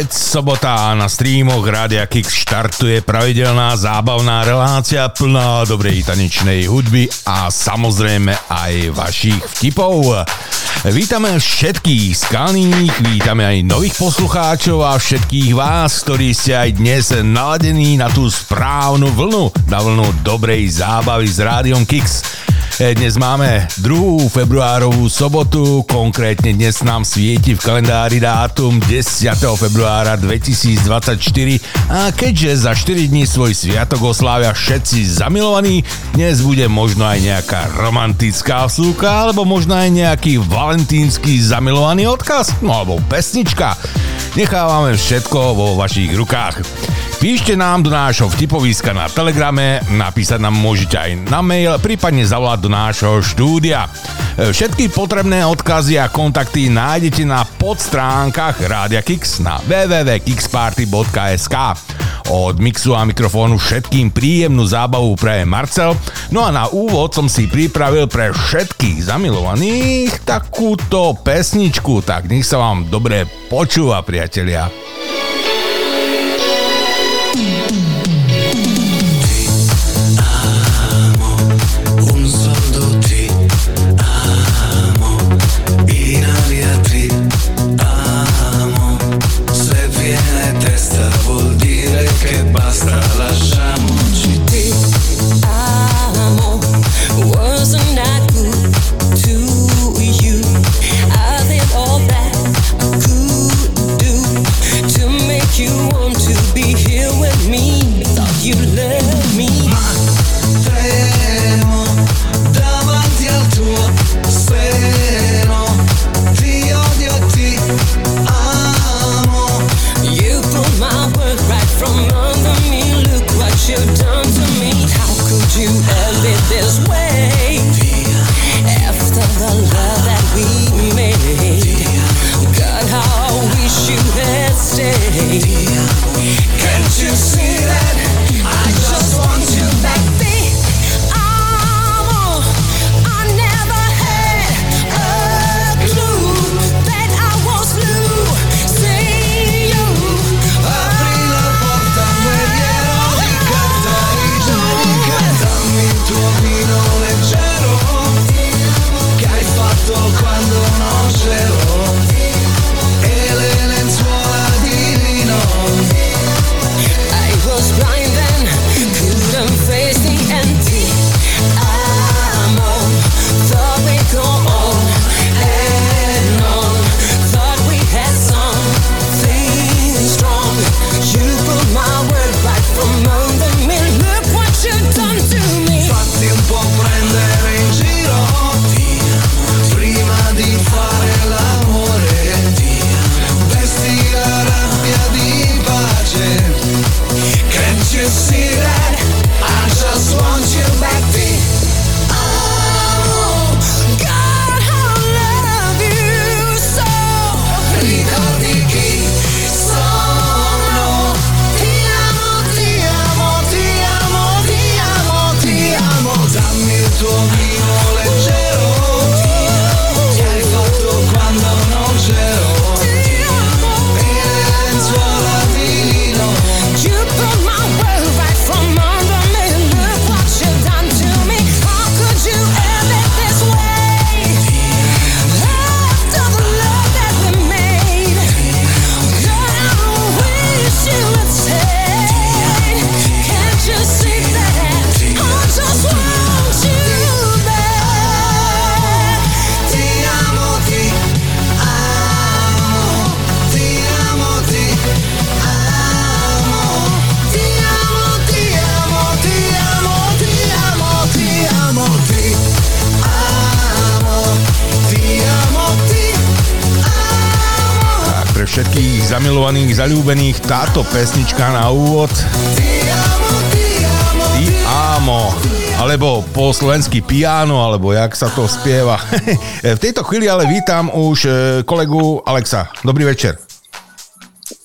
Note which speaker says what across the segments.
Speaker 1: opäť sobota a na streamoch Rádia Kix štartuje pravidelná zábavná relácia plná dobrej tanečnej hudby a samozrejme aj vašich vtipov. Vítame všetkých skalných, vítame aj nových poslucháčov a všetkých vás, ktorí ste aj dnes naladení na tú správnu vlnu, na vlnu dobrej zábavy s Rádiom Kix. E, dnes máme 2. februárovú sobotu, konkrétne dnes nám svieti v kalendári dátum 10. februára 2024 a keďže za 4 dní svoj sviatok oslávia všetci zamilovaní, dnes bude možno aj nejaká romantická vsúka alebo možno aj nejaký valentínsky zamilovaný odkaz, no alebo pesnička. Nechávame všetko vo vašich rukách. Píšte nám do nášho vtipoviska na Telegrame, napísať nám môžete aj na mail, prípadne zavolať do nášho štúdia. E, všetky potrebné odkazy a kontakty nájdete na podstránkach Rádia Kix na www.kixparty.sk. Od mixu a mikrofónu všetkým príjemnú zábavu pre Marcel. No a na úvod som si pripravil pre všetkých zamilovaných takúto pesničku, tak nech sa vám dobre počúva, priatelia. zalúbených táto pesnička na úvod.
Speaker 2: Ti amo,
Speaker 1: alebo po slovensky piano, alebo jak sa to spieva. v tejto chvíli ale vítam už e, kolegu Alexa. Dobrý večer.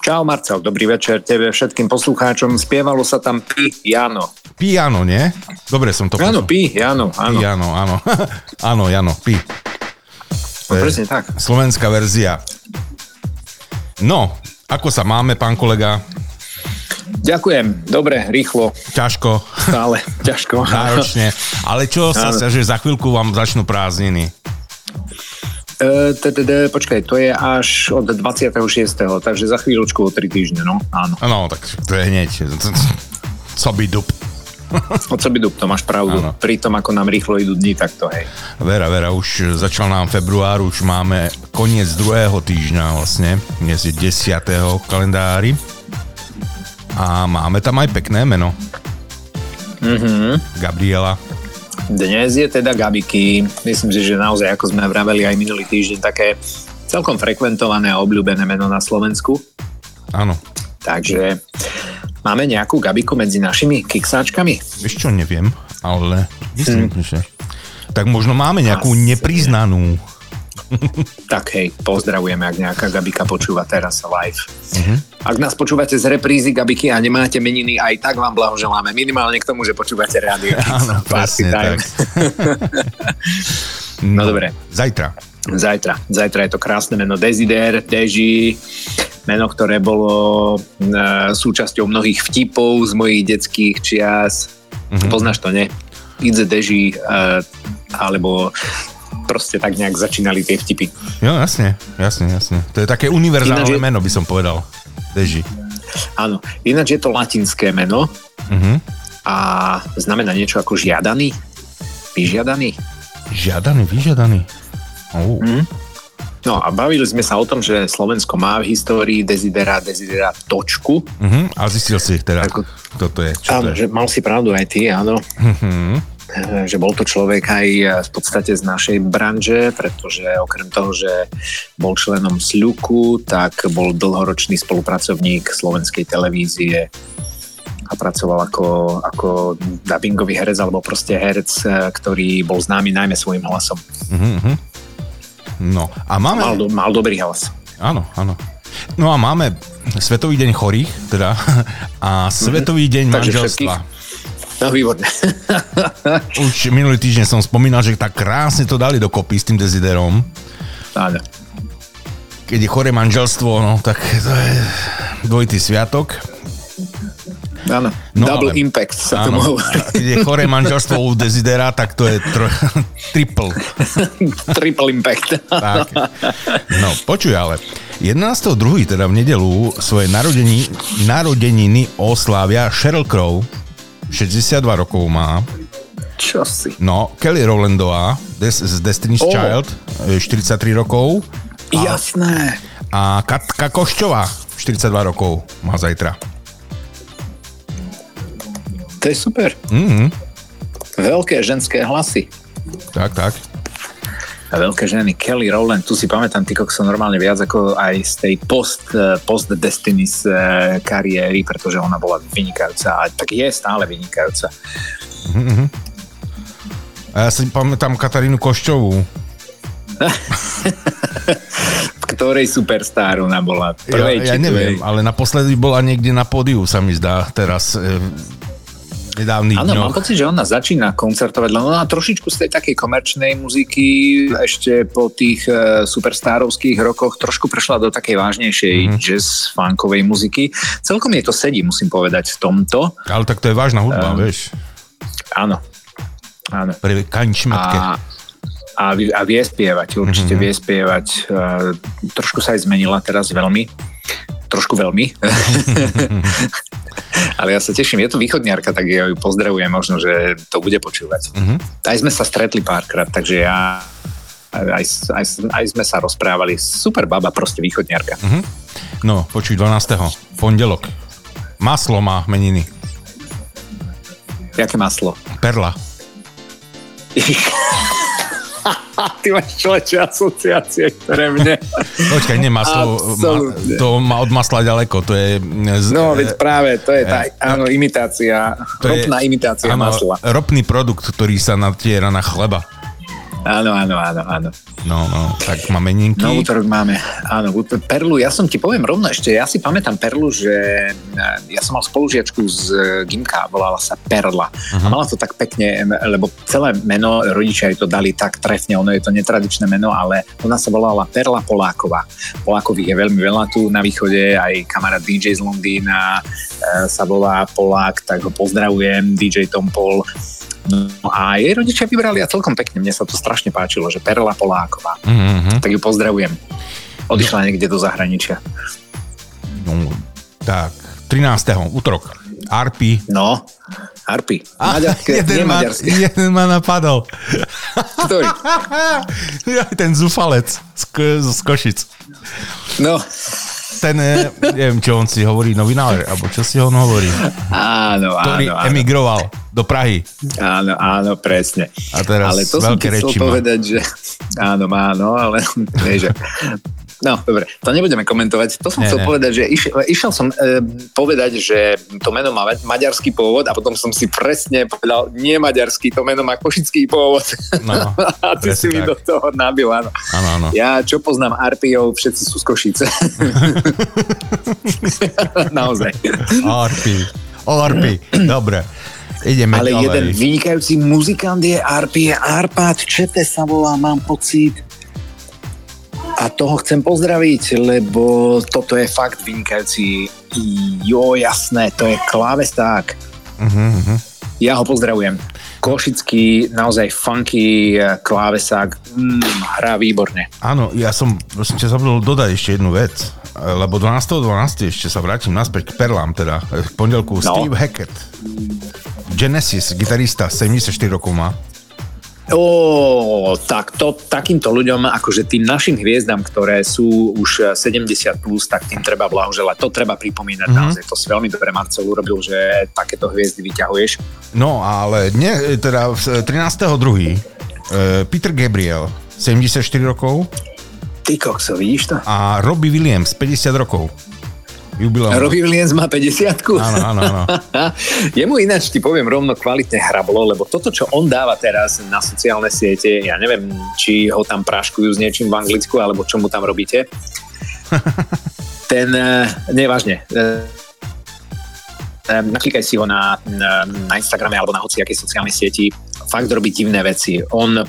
Speaker 3: Čau Marcel, dobrý večer tebe všetkým poslucháčom. Spievalo sa tam piano.
Speaker 1: Piano, nie? Dobre som to
Speaker 3: Áno,
Speaker 1: pi,
Speaker 3: Jano, áno.
Speaker 1: Jano, áno. áno, Jano, pi.
Speaker 3: No, presne tak.
Speaker 1: Slovenská verzia. No, ako sa máme, pán kolega?
Speaker 3: Ďakujem, dobre, rýchlo,
Speaker 1: Ťažko,
Speaker 3: stále, ťažko.
Speaker 1: náročne. Ale čo sa, že za chvíľku vám začnú prázdniny.
Speaker 3: E, Počkaj, to je až od 26. Takže za chvíľočku o 3 týždne, no áno.
Speaker 1: No, tak to je hneď. Co by dup.
Speaker 3: Od co by dup, to máš pravdu.
Speaker 1: Áno.
Speaker 3: Pri tom, ako nám rýchlo idú dni, tak to hej.
Speaker 1: Vera, Vera, už začal nám február, už máme koniec druhého týždňa vlastne. Dnes je 10. kalendári. A máme tam aj pekné meno.
Speaker 3: Mhm.
Speaker 1: Gabriela.
Speaker 3: Dnes je teda Gabiky. Myslím si, že naozaj, ako sme vraveli aj minulý týždeň, také celkom frekventované a obľúbené meno na Slovensku.
Speaker 1: Áno.
Speaker 3: Takže máme nejakú Gabiku medzi našimi kiksáčkami?
Speaker 1: Vieš čo, neviem, ale myslím,
Speaker 3: Hm.
Speaker 1: že... Tak možno máme nejakú
Speaker 3: Asi.
Speaker 1: nepriznanú.
Speaker 3: Tak hej, pozdravujeme, ak nejaká Gabika počúva teraz live.
Speaker 1: Mhm.
Speaker 3: Ak nás počúvate z reprízy Gabiky a nemáte meniny, aj tak vám blahoželáme. Minimálne k tomu, že počúvate rádio.
Speaker 1: Áno, presne tak.
Speaker 3: No dobre.
Speaker 1: Zajtra.
Speaker 3: Zajtra. Zajtra je to krásne meno Desider, Deži, meno, ktoré bolo e, súčasťou mnohých vtipov z mojich detských čias. Mm-hmm. Poznáš to, ne? Idze Deži, e, alebo proste tak nejak začínali tie vtipy.
Speaker 1: Jo, jasne, jasne, jasne. To je také univerzálne
Speaker 3: Ináč je-
Speaker 1: meno, by som povedal. Deži.
Speaker 3: Áno, ináč je to latinské meno
Speaker 1: Mhm.
Speaker 3: a znamená niečo ako žiadaný, vyžiadaný.
Speaker 1: Žiadaný, vyžiadaný. Oh.
Speaker 3: Mhm. No a bavili sme sa o tom, že Slovensko má v histórii Desidera, Desidera točku.
Speaker 1: Uh-huh. A zistil si teda,
Speaker 3: Ako-
Speaker 1: toto je. Čo
Speaker 3: Áno,
Speaker 1: to je?
Speaker 3: že mal si pravdu aj ty, áno.
Speaker 1: Uh-huh.
Speaker 3: Že bol to človek aj eh, v podstate z našej branže, pretože okrem toho, že bol členom SLUKu, tak bol dlhoročný spolupracovník slovenskej televízie a pracoval ako, ako dubbingový herec alebo proste herec, eh, ktorý bol známy najmä svojim hlasom.
Speaker 1: Uh-huh. No a máme...
Speaker 3: Mal, do, mal dobrý hlas.
Speaker 1: Áno, áno. No a máme Svetový deň chorých, teda, a Svetový deň
Speaker 3: Mhm. Takže
Speaker 1: manželstva.
Speaker 3: No výborné.
Speaker 1: Už minulý týždeň som spomínal, že tak krásne to dali dokopy s tým Desiderom.
Speaker 3: Áno.
Speaker 1: Keď je choré manželstvo, no tak to je dvojitý sviatok.
Speaker 3: Áno.
Speaker 1: No,
Speaker 3: Double
Speaker 1: ale-
Speaker 3: impact sa
Speaker 1: Áno,
Speaker 3: tomu
Speaker 1: a
Speaker 3: hovorí.
Speaker 1: keď je choré manželstvo u Desidera, tak to je tro, triple.
Speaker 3: Triple impact.
Speaker 1: Tak. No, počuj ale. 11.2. teda v nedelu svoje narodení, narodeniny oslávia Sheryl Crow, 62 rokov má.
Speaker 3: Čo si?
Speaker 1: No, Kelly Rowlandová Des, z Destiny's
Speaker 3: Oh.
Speaker 1: Child, e, 43 rokov.
Speaker 3: Jasné.
Speaker 1: A Katka Koščová, 42 rokov má zajtra.
Speaker 3: To je super.
Speaker 1: Mhm,
Speaker 3: Veľké ženské hlasy.
Speaker 1: tak, tak.
Speaker 3: A veľké ženy. Kelly Rowland, tu si pamätám, ty kokso normálne viac ako aj z tej post, eh, post Destiny's eh, kariéry, pretože ona bola vynikajúca a tak je stále vynikajúca.
Speaker 1: A ja si pamätám Katarínu Koščovú.
Speaker 3: V ktorej superstar ona bola?
Speaker 1: Ja,
Speaker 3: Prvej
Speaker 1: ja
Speaker 3: či
Speaker 1: neviem, ale naposledy bola niekde na pódiu, sa mi zdá, teraz e, v nedávnych
Speaker 3: Áno, mám pocit, že ona začína koncertovať, len ona trošičku z tej takej komerčnej muziky ešte po tých uh, superstárovských rokoch trošku prešla do takej vážnejšej
Speaker 1: Mhm.
Speaker 3: mm-hmm. jazz funkovej muziky. Celkom jej to sedí, musím povedať, v tomto.
Speaker 1: Ale tak to je vážna hudba,
Speaker 3: Ehm,
Speaker 1: vieš.
Speaker 3: Áno. Áno.
Speaker 1: Pre kančmetke.
Speaker 3: A, a, vie- a vie spievať, určite mm-hmm. vie spievať. Uh, trošku sa aj zmenila teraz veľmi. Trošku veľmi. Ale ja sa teším, je to východniarka, tak ja ju pozdravujem, možno, že to bude počúvať.
Speaker 1: Mhm.
Speaker 3: Aj sme sa stretli párkrát, takže ja aj, aj, aj sme sa rozprávali. Super baba, proste východniarka.
Speaker 1: Mhm. No, počuj, 12. pondelok. Maslo má meniny.
Speaker 3: Jaké maslo?
Speaker 1: Perla.
Speaker 3: Ty máš človeče asociácie, ktoré mne...
Speaker 1: Počkaj, nie maslo, ma, to má od masla ďaleko, to je... Z,
Speaker 3: No, veď práve, to je tá,
Speaker 1: Eh,
Speaker 3: áno, imitácia,
Speaker 1: to je-
Speaker 3: ropná imitácia
Speaker 1: áno,
Speaker 3: masla.
Speaker 1: ropný produkt, ktorý sa natiera na chleba.
Speaker 3: Áno, áno, áno, áno.
Speaker 1: No, no, tak máme meninky.
Speaker 3: No, útorok máme, áno, Perlu, ja som ti poviem rovno ešte, ja si pamätám Perlu, že e, ja som mal spolužiačku z e, Gimka, volala sa Perla. A mala to tak pekne, lebo celé meno, rodičia jej to dali tak trefne, ono je to netradičné meno, ale ona sa volala Perla Poláková. Polákových je veľmi veľa tu na východe, aj kamarát DJ z Londýna e, sa volá Polák, tak ho pozdravujem, DJ Tom Paul. No a jej rodičia vybrali a celkom pekne, mne sa to strašne páčilo, že Perla Poláková
Speaker 1: Mhm,
Speaker 3: tak ju pozdravujem. Odišla niekde do zahraničia.
Speaker 1: no, tak, 13. útorok. Arpi.
Speaker 3: No. Maďarské, nie
Speaker 1: jeden, ma, jeden ma napadol.
Speaker 3: Ktorý?
Speaker 1: Ten zúfalec z, z Košic.
Speaker 3: No,
Speaker 1: Ten, eh, neviem, čo on si hovorí, novinár, alebo čo si on hovorí,
Speaker 3: áno,
Speaker 1: ktorý
Speaker 3: áno, áno.
Speaker 1: emigroval do Prahy.
Speaker 3: Áno, áno, presne.
Speaker 1: A teraz
Speaker 3: ale to som
Speaker 1: veľké
Speaker 3: chcel
Speaker 1: reči
Speaker 3: povedať, že áno, má, no, ale nie, že... No, dobre, to nebudeme komentovať. To som
Speaker 1: Nie,
Speaker 3: chcel
Speaker 1: nie.
Speaker 3: povedať, že išiel, išiel som e, povedať, že to meno má ma- maďarský pôvod a potom som si presne povedal, nie maďarský, to meno má košický pôvod.
Speaker 1: No,
Speaker 3: a ty si
Speaker 1: presne
Speaker 3: mi
Speaker 1: tak.
Speaker 3: do toho nabil, áno.
Speaker 1: Áno, áno.
Speaker 3: Ja, čo poznám Arpiov, všetci sú z Košice. Naozaj.
Speaker 1: Arpi. Arpi. Dobre. Ideme
Speaker 3: Ale
Speaker 1: ďalej.
Speaker 3: jeden vynikajúci muzikant je Arpi, Arpad Čete sa volá, mám pocit. A toho chcem pozdraviť, lebo toto je fakt vynikajúci. Jo, jasné, to je klávesták.
Speaker 1: Uh-huh.
Speaker 3: Ja ho pozdravujem. Košický, naozaj funky klávesák, mm, hrá výborne.
Speaker 1: Áno, ja som, prosím ťa, zabudol dodať ešte jednu vec, lebo 12.12. ešte sa vrátim naspäť k perlám, teda k pondelku.
Speaker 3: No.
Speaker 1: Steve Hackett, Genesis, gitarista, 74 rokov má.
Speaker 3: Ó, tak to, takýmto ľuďom, akože tým našim hviezdam, ktoré sú už 70 plus, tak tým treba blahoželať. To treba pripomínať mm-hmm. naozaj. To si veľmi dobre Marcel urobil, že takéto hviezdy vyťahuješ.
Speaker 1: No, ale nie, teda v 13.2. e, Peter Gabriel, 74 rokov
Speaker 3: Ty kokso, vidíš to?
Speaker 1: a Robbie Williams, 50 rokov. Jubileum.
Speaker 3: Robbie Williams má 50
Speaker 1: Áno, áno, áno.
Speaker 3: Jemu ináč ti poviem rovno kvalitne hrablo, lebo toto, čo on dáva teraz na sociálne siete, ja neviem, či ho tam práškujú s niečím v Anglicku, alebo čo mu tam robíte. Ten, eh, nevážne, eh, eh, naklikaj si ho na, na, na Instagrame alebo na hociakej sociálnej sieti, fakt robí divné veci. On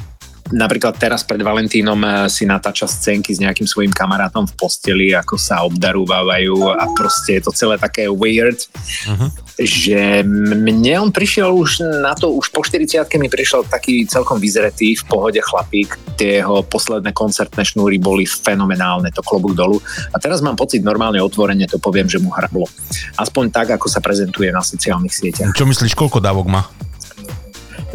Speaker 3: napríklad teraz pred Valentínom eh, si natáča scénky s nejakým svojim kamarátom v posteli, ako sa obdarúvajú a proste je to celé také weird,
Speaker 1: Mhm.
Speaker 3: že mne on prišiel už na to, už po 40 mi prišiel taký celkom vyzretý, v pohode chlapík. Tie jeho posledné koncertné šnúry boli fenomenálne, to klobúk dolu. A teraz mám pocit normálne otvorene, to poviem, že mu hrablo. Aspoň tak, ako sa prezentuje na sociálnych sieťach.
Speaker 1: Čo myslíš, koľko dávok má?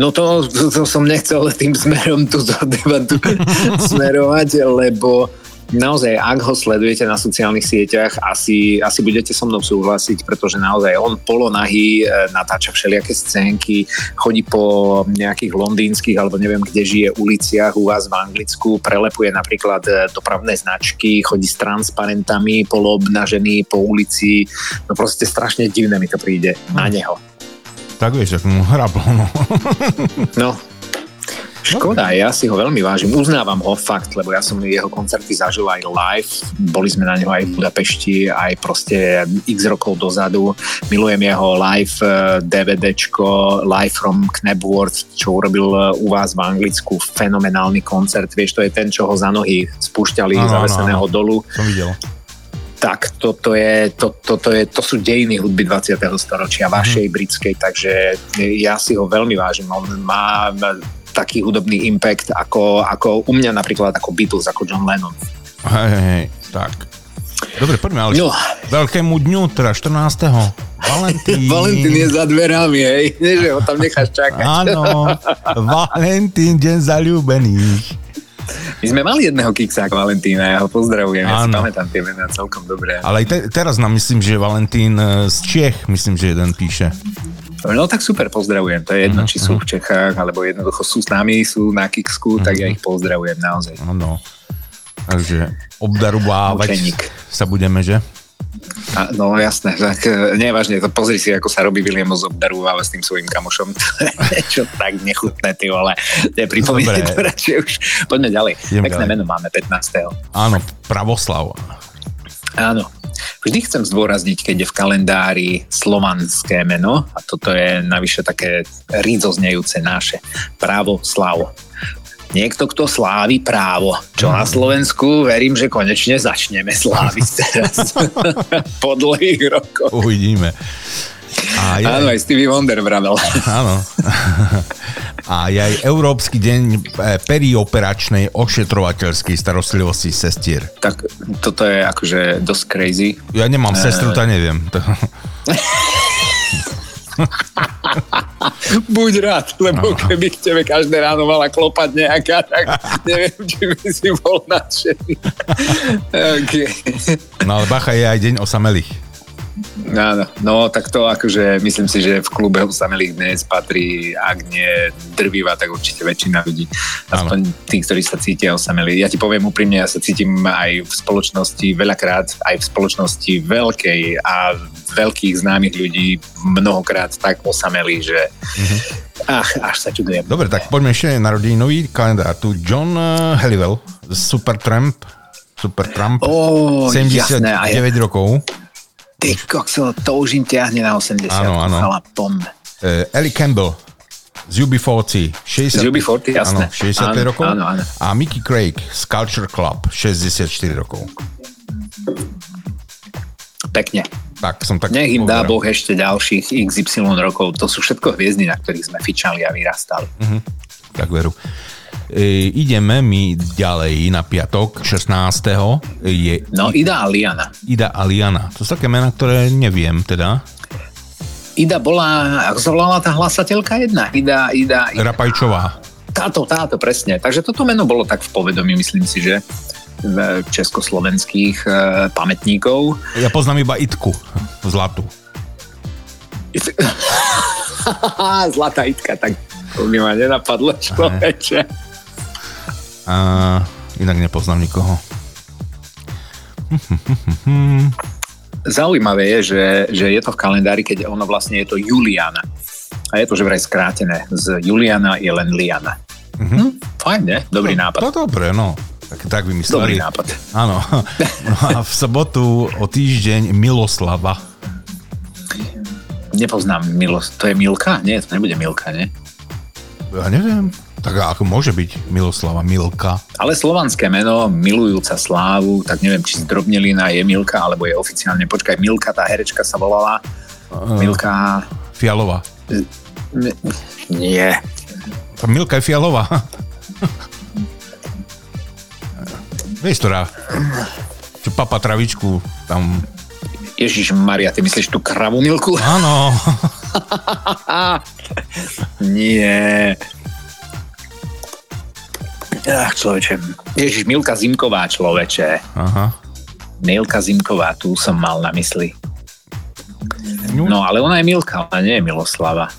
Speaker 3: No to, to, to som nechcel tým smerom túto debatu smerovať, lebo naozaj, ak ho sledujete na sociálnych sieťach, asi, asi budete so mnou súhlasiť, pretože naozaj on polonahý e, natáča všelijaké scénky, chodí po nejakých londýnskych alebo neviem kde žije uliciach u vás v Anglicku, prelepuje napríklad e, dopravné značky, chodí s transparentami poloobnažený po ulici, no proste strašne divné mi to príde na neho.
Speaker 1: Tak vieš, ak mu hrablo, no.
Speaker 3: No, škoda, ja si ho veľmi vážim, uznávam ho fakt, lebo ja som jeho koncerty zažil aj live, boli sme na neho aj v Budapešti, aj proste x rokov dozadu, milujem jeho live eh, DVDčko, live from Knebworth, čo urobil eh, u vás v Anglicku, fenomenálny koncert, vieš, to je ten, čo ho za nohy spúšťali
Speaker 1: áno,
Speaker 3: zaveseného
Speaker 1: áno.
Speaker 3: dolu,
Speaker 1: Som videl.
Speaker 3: Tak toto je, to, toto je, to sú dejiny hudby 20. storočia, vašej
Speaker 1: Mhm.
Speaker 3: britskej, takže ja si ho veľmi vážim. On má taký hudobný impact ako, ako u mňa napríklad ako Beatles, ako John Lennon.
Speaker 1: Hej, hej, hej, tak. Dobre, poďme ale
Speaker 3: No.
Speaker 1: veľkému dňu, teda 14. Valentín.
Speaker 3: Valentín je za dverami, hej, že ho tam necháš čakať.
Speaker 1: Áno, Valentín, deň zalúbených.
Speaker 3: My sme mali jedného kiksáka Valentína, ja ho pozdravujem, ja si
Speaker 1: Áno.
Speaker 3: pamätám tie mená celkom dobre.
Speaker 1: Ale aj te, teraz nám myslím, že Valentín e, z Čiech, myslím, že jeden píše.
Speaker 3: No tak super, pozdravujem. To je jedno, či
Speaker 1: Mhm,
Speaker 3: sú v Čechách, alebo jednoducho sú s nami, sú na Kiksku, tak
Speaker 1: Mhm.
Speaker 3: ja ich pozdravujem naozaj.
Speaker 1: Áno. Takže obdarubávať
Speaker 3: Mučeník.
Speaker 1: sa budeme, že?
Speaker 3: A, no jasné, tak e, nevážne, to pozri si, ako sa robí William z obdarúva s tým svojím kamošom. Niečo tak nechutné, ty vole. Nepripomínaj to radšej už. Poďme ďalej.
Speaker 1: Idem
Speaker 3: Pekné
Speaker 1: ďalej.
Speaker 3: meno máme 15.
Speaker 1: Áno, pravoslav.
Speaker 3: Áno. Vždy chcem zdôrazniť, keď je v kalendári slovanské meno, a toto je navyše také rízoznejúce naše, právo slavo. Niekto, kto slávi právo, čo na Slovensku, verím, že konečne začneme sláviť teraz. po dlhých rokoch.
Speaker 1: Uvidíme. A je,
Speaker 3: Áno, aj Stevie Wonder vravel.
Speaker 1: áno. A je aj Európsky deň e, perioperačnej ošetrovateľskej starostlivosti sestier.
Speaker 3: tak toto je akože dosť crazy.
Speaker 1: Ja nemám sestru, tak neviem.
Speaker 3: Buď rád, lebo keby k tebe každé ráno mala klopať nejaká, tak neviem, či by si bol nadšený. okay.
Speaker 1: No ale bacha je aj deň osamelých.
Speaker 3: Áno, no tak to akože myslím si, že v klube osamelých dnes patrí, ak nie drvíva, tak určite väčšina ľudí. Aspoň tí, ktorí sa cítia osamelí. Ja ti poviem úprimne, ja sa cítim aj v spoločnosti veľakrát, aj v spoločnosti veľkej a veľkých známych ľudí mnohokrát tak osamelí, že ach, až sa čudujem.
Speaker 1: Dobre, tak poďme ešte na rodinový kalendár. Tu John eh, Halliwell, Supertramp, Supertramp,
Speaker 3: Ó,
Speaker 1: 79
Speaker 3: jasné,
Speaker 1: rokov.
Speaker 3: Ty kokso, to už im ťahne na 80.
Speaker 1: Áno, áno.
Speaker 3: Chalapom.
Speaker 1: Eh, Ellie Campbell z UB40, 60,
Speaker 3: Z UB40, jasné.
Speaker 1: Áno, 65
Speaker 3: Áno,
Speaker 1: rokov.
Speaker 3: áno, áno.
Speaker 1: A Mickey Craig z Culture Club, 64 rokov.
Speaker 3: Pekne.
Speaker 1: Tak som tak
Speaker 3: Nech im dá. Boh ešte ďalších XY rokov. To sú všetko hviezdy, na ktorých sme fičali a vyrastali.
Speaker 1: Tak veru. E, ideme my ďalej na piatok 16. je
Speaker 3: No, Ida a Liana.
Speaker 1: Ida a Liana. To sú také mená, ktoré neviem teda.
Speaker 3: Ida bola, ako sa volala tá hlasateľka jedna? Ida, Ida, Ida.
Speaker 1: Rapajčová.
Speaker 3: Táto, táto, presne. Takže toto meno bolo tak v povedomí, myslím si, že v československých e, pamätníkov.
Speaker 1: Ja poznám iba Itku, Zlatu.
Speaker 3: Zlatá Itka, tak to by ma nenapadlo človeče.
Speaker 1: A inak nepoznám nikoho.
Speaker 3: Zaujímavé je, že, že je to v kalendári, keď ono vlastne je to Juliana. A je to že vraj skrátené. Z Juliana je len Liana. Hm, fajn, ne? Dobrý nápad.
Speaker 1: To dobre, no. Tak, tak vymysleli.
Speaker 3: Dobrý nápad.
Speaker 1: Áno. No a v sobotu o týždeň Miloslava.
Speaker 3: Nepoznám Milos. To je Milka? Nie, to nebude Milka, nie?
Speaker 1: Ja neviem. Tak ako môže byť Miloslava, Milka.
Speaker 3: Ale slovanské meno, milujúca slávu, tak neviem, či zdrobnelina je Milka, alebo je oficiálne, počkaj, Milka, tá herečka sa volala. Milka...
Speaker 1: Fialová.
Speaker 3: M- Nie.
Speaker 1: Tá Milka je fialová. Vieš, ktorá čo papa travičku tam...
Speaker 3: Ježiš Maria, ty myslíš tú kravu Milku?
Speaker 1: Áno.
Speaker 3: Nie. Ach, človeče. Ježiš, Milka Zimková, človeče.
Speaker 1: Aha.
Speaker 3: Milka Zimková, tu som mal na mysli.
Speaker 1: No.
Speaker 3: Ale ona je Milka, ona nie je Miloslava.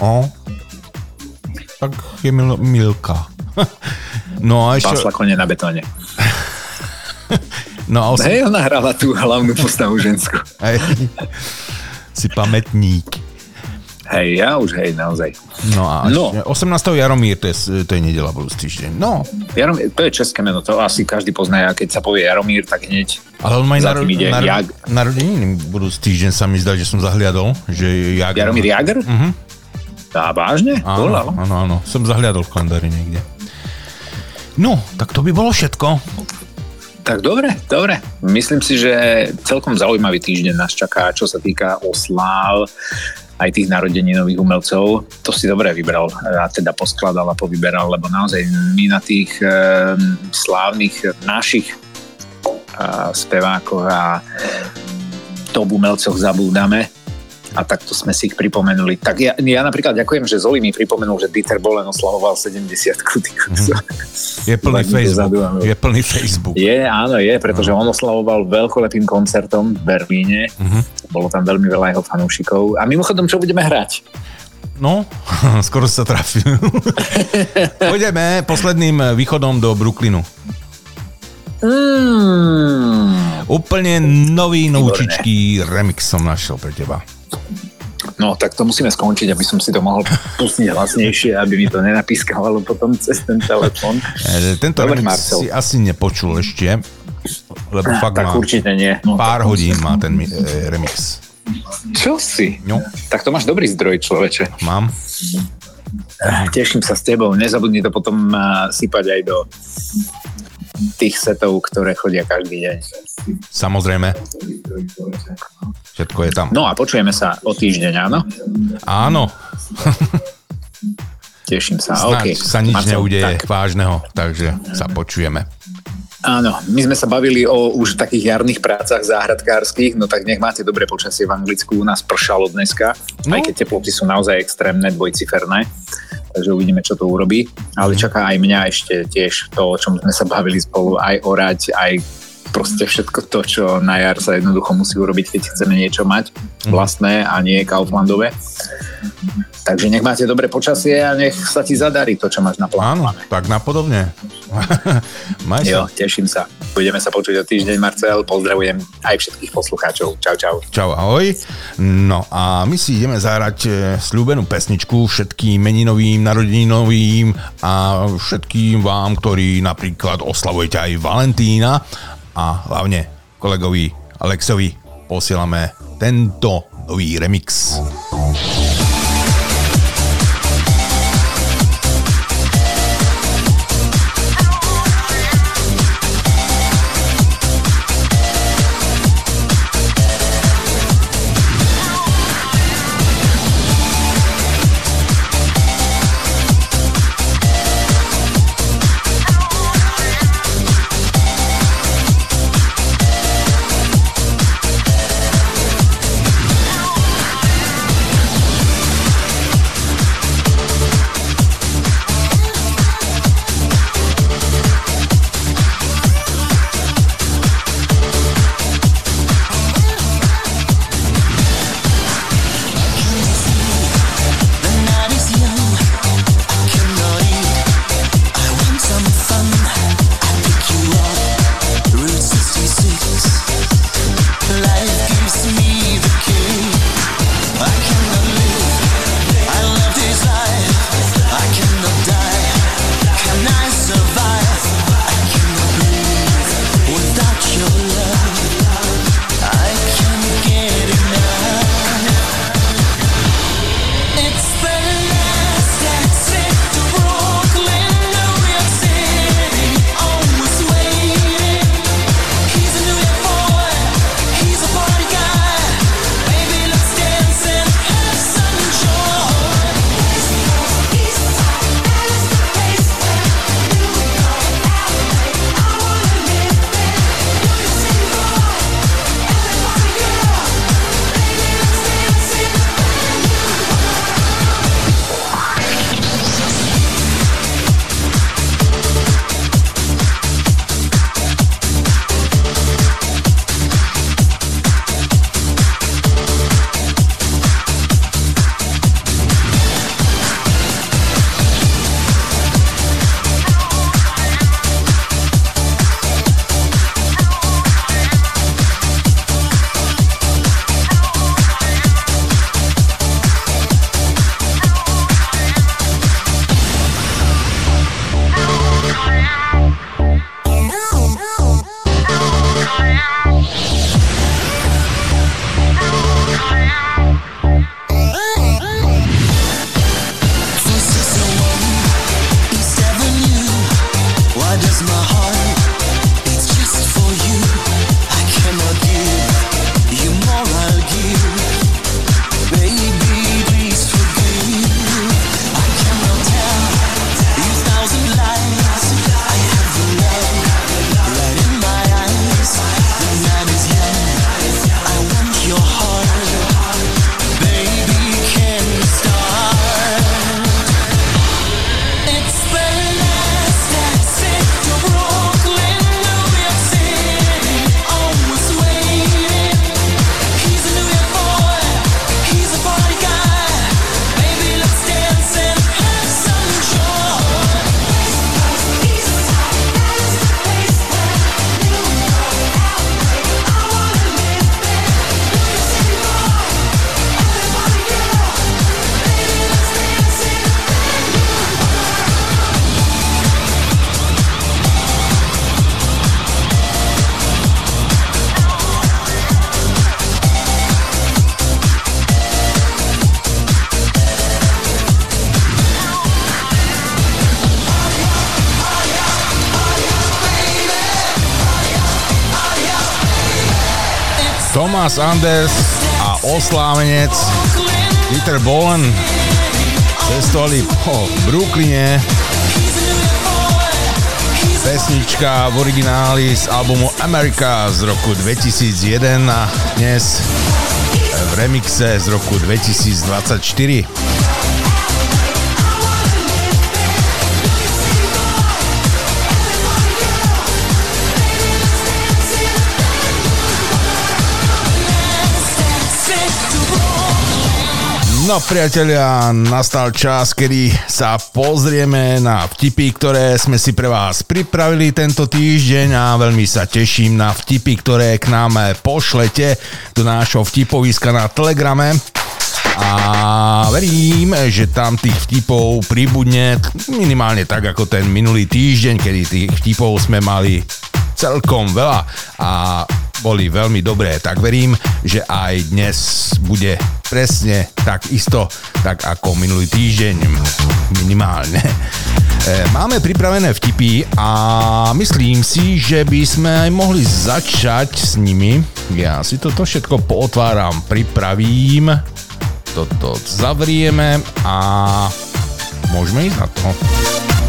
Speaker 1: O. Tak je mil, Milka. No a ešte...
Speaker 3: Pásla kone na betóne.
Speaker 1: No a osem,
Speaker 3: Hej, ona hrala tú hlavnú postavu ženskú.
Speaker 1: hej, si pamätník.
Speaker 3: Hej, ja už hej, naozaj.
Speaker 1: No a
Speaker 3: No.
Speaker 1: ešte 18. Jaromír, to je, to je nedela budúci týždeň. No,
Speaker 3: Jaromír, to je české meno, to asi každý pozná, a keď sa povie Jaromír, tak hneď
Speaker 1: ale on má naro-
Speaker 3: ide
Speaker 1: naro-
Speaker 3: Jag.
Speaker 1: narodeniny budúci týždeň sa mi zdá, že som zahliadol, že Jak...
Speaker 3: Jaromír Jager? Mhm. Tá, vážne?
Speaker 1: Áno,
Speaker 3: Volal?
Speaker 1: áno, áno, som zahliadol v kalendári niekde. No, tak to by bolo všetko.
Speaker 3: Tak dobre, dobre. Myslím si, že celkom zaujímavý týždeň nás čaká, čo sa týka osláv aj tých narodeninových umelcov. To si dobre vybral a teda poskladal a povyberal, lebo naozaj my na tých e, slávnych našich e, spevákoch a top umelcoch zabúdame a takto sme si ich pripomenuli. Tak ja, ja napríklad ďakujem, že Zoli mi pripomenul, že Dieter Bolen oslavoval 70 mm-hmm.
Speaker 1: Je plný Facebook.
Speaker 3: dozadu.
Speaker 1: Je plný Facebook.
Speaker 3: Je, áno, je, pretože on oslavoval veľkolepým koncertom v Berlíne.
Speaker 1: Mhm.
Speaker 3: Bolo tam veľmi veľa jeho fanúšikov. A mimochodom, čo budeme hrať?
Speaker 1: No, skoro sa trafil. Pôjdeme posledným východom do Brooklynu.
Speaker 3: Mm.
Speaker 1: Úplne nový, novúčičký remix som našiel pre teba.
Speaker 3: No, tak to musíme skončiť, aby som si to mohol pustiť hlasnejšie, aby mi to nenapískalo potom cez ten telefon.
Speaker 1: E, Tento
Speaker 3: Dobre, Marcel.
Speaker 1: si asi nepočul ešte, lebo fakt
Speaker 3: Tak
Speaker 1: má
Speaker 3: určite nie. No,
Speaker 1: pár hodín má ten mi- e, remix.
Speaker 3: Čo si?
Speaker 1: No,
Speaker 3: Tak to máš dobrý zdroj, človeče.
Speaker 1: mám.
Speaker 3: Teším sa s tebou. Nezabudni to potom a, sypať aj do tých setov, ktoré chodia každý deň.
Speaker 1: Samozrejme. Všetko je tam.
Speaker 3: No a počujeme sa o týždeň, áno?
Speaker 1: Áno,
Speaker 3: Teším sa.
Speaker 1: snáď
Speaker 3: OK.
Speaker 1: sa nič
Speaker 3: Marcel,
Speaker 1: neudeje
Speaker 3: Tak,
Speaker 1: vážneho, takže sa počujeme.
Speaker 3: Áno, my sme sa bavili o už takých jarných prácach záhradkárskych, no tak nech máte dobré počasie v Anglicku, u nás pršalo dneska,
Speaker 1: No.
Speaker 3: aj keď teploty sú naozaj extrémne, dvojciferné, takže uvidíme, čo to urobí. Ale čaká aj mňa ešte tiež to, o čom sme sa bavili spolu, aj orať, aj proste všetko to, čo na jar sa jednoducho musí urobiť, keď chceme niečo mať vlastné a nie Kauflandové. Takže nech máte dobré počasie a nech sa ti zadarí to, čo máš
Speaker 1: Áno,
Speaker 3: naplánované.
Speaker 1: tak napodobne. Maj
Speaker 3: Jo,
Speaker 1: sa.
Speaker 3: teším sa. Budeme sa počuť o týždeň, Marcel. Pozdravujem aj všetkých poslucháčov. Čau, čau.
Speaker 1: Čau, ahoj. No a my si ideme zahrať e, slúbenú pesničku všetkým meninovým, narodeninovým a všetkým vám, ktorí napríklad oslavujete aj Valentína a hlavne kolegovi Alexovi posielame tento nový remix. Thomas Anders a oslávenec Peter Bowen cestovali po Brooklyne. Pesnička v origináli z albumu America z roku 2001 a dnes v remixe z roku 2024. No priatelia, nastal čas, kedy sa pozrieme na vtipy, ktoré sme si pre vás pripravili tento týždeň a veľmi sa teším na vtipy, ktoré k nám pošlete do nášho vtipoviska na Telegrame. A verím, že tam tých vtipov pribudne minimálne tak ako ten minulý týždeň, kedy tých vtipov sme mali celkom veľa a boli veľmi dobré, tak verím, že aj dnes bude presne tak isto, tak ako minulý týždeň minimálne. E, Máme pripravené vtipy a myslím si, že by sme aj mohli začať s nimi. Ja si toto všetko pootváram, pripravím, toto zavrieme a môžeme ísť na to.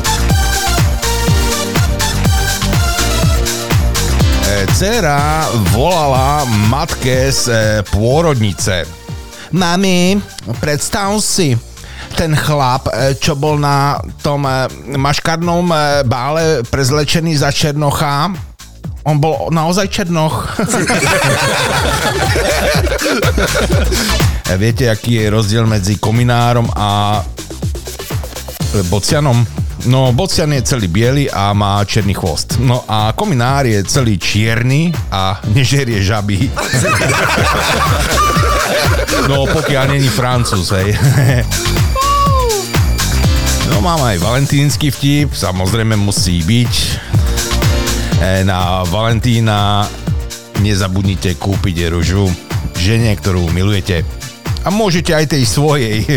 Speaker 1: E, Dcera volala matke z e, pôrodnice. Mami, predstav si, ten chlap, e, čo bol na tom maškarnom bále prezlečený za Černocha, on bol naozaj Černoch. Viete, aký je rozdiel medzi kominárom a bocianom? No, bocian je celý biely a má černý chvost. No a kominár je celý čierny a nežerie žaby. No, pokiaľ není francúz, hej. No, mám aj valentínsky vtip, samozrejme musí byť. E, Na Valentína nezabudnite kúpiť ružu žene, ktorú milujete. A môžete aj tej svojej.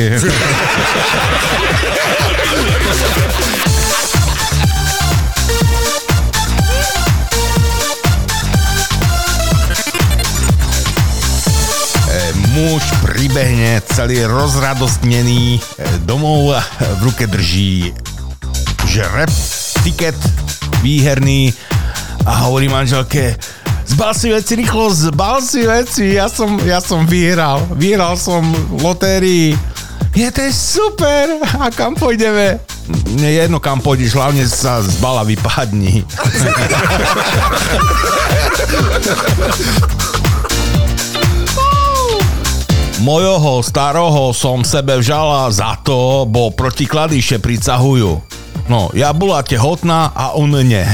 Speaker 1: Muž pribehne celý rozradostnený e, domov v ruke drží žreb, tiket výherný a hovorí manželke Zbal si veci rýchlo, zbal si veci, ja som, ja som vyhral, vyhral som lotérii. Je to super, a kam pôjdeme? Je jedno kam pôjdeš, hlavne sa zbala vypadni. Mojoho staroho som sebe vzala za to, bo proti kladyše pricahujú. No, ja bola tehotná a on nie.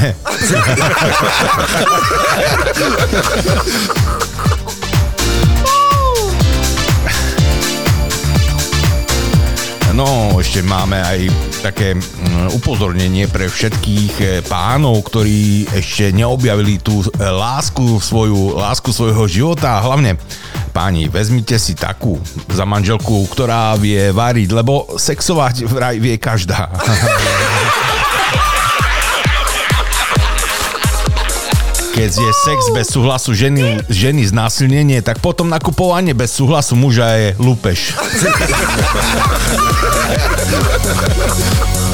Speaker 1: No, ešte máme aj také mm, upozornenie pre všetkých eh, pánov, ktorí ešte neobjavili tú eh, lásku, svoju, lásku svojho života a hlavne páni, vezmite si takú za manželku, ktorá vie variť, lebo sexovať vraj vie každá. Keď je sex bez súhlasu ženy, ženy znásilnenie, tak potom nakupovanie bez súhlasu muža je lúpež.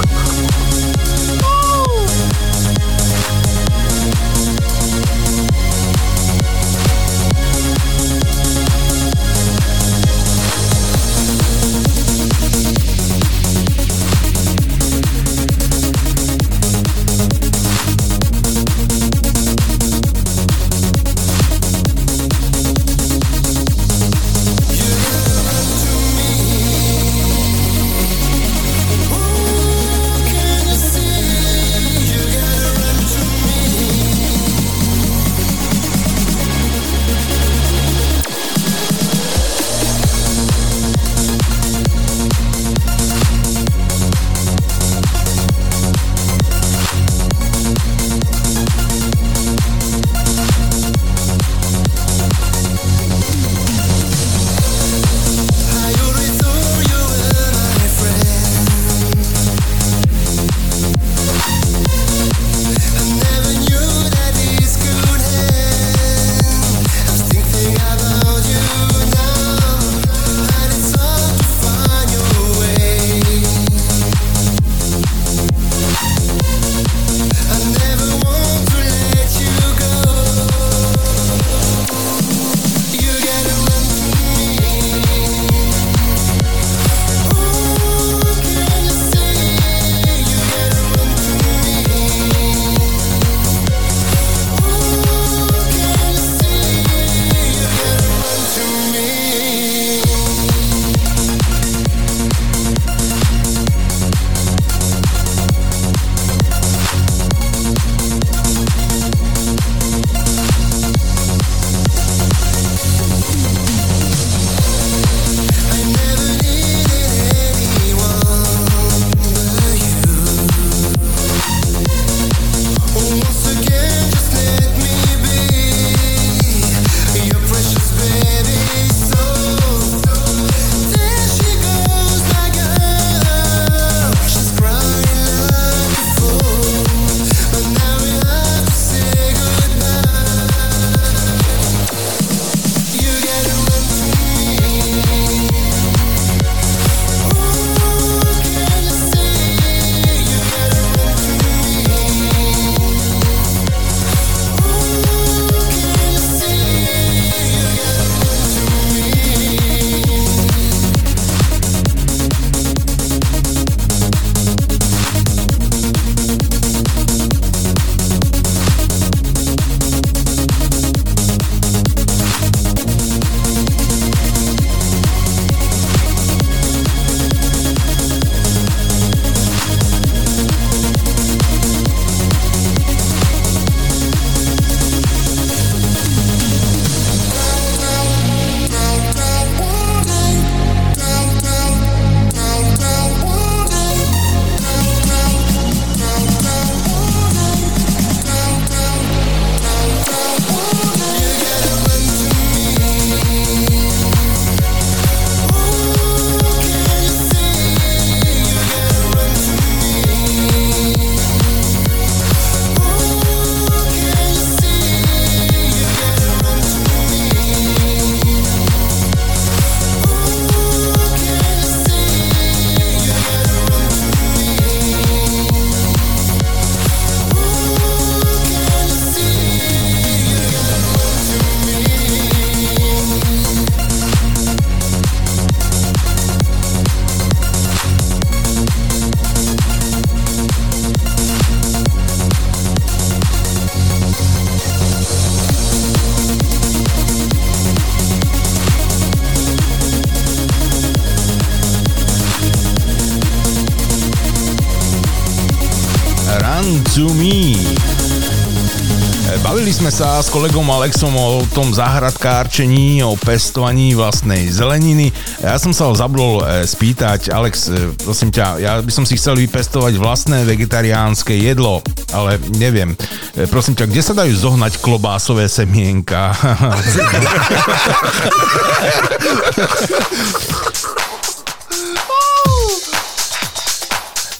Speaker 1: Bavili sme sa s kolegom Alexom o tom zahradkárčení, o pestovaní vlastnej zeleniny. Ja som sa ho zabudol e, spýtať, Alex, e, prosím ťa, ja by som si chcel vypestovať vlastné vegetariánske jedlo, ale neviem. E, Prosím ťa, kde sa dajú zohnať klobásové semienka?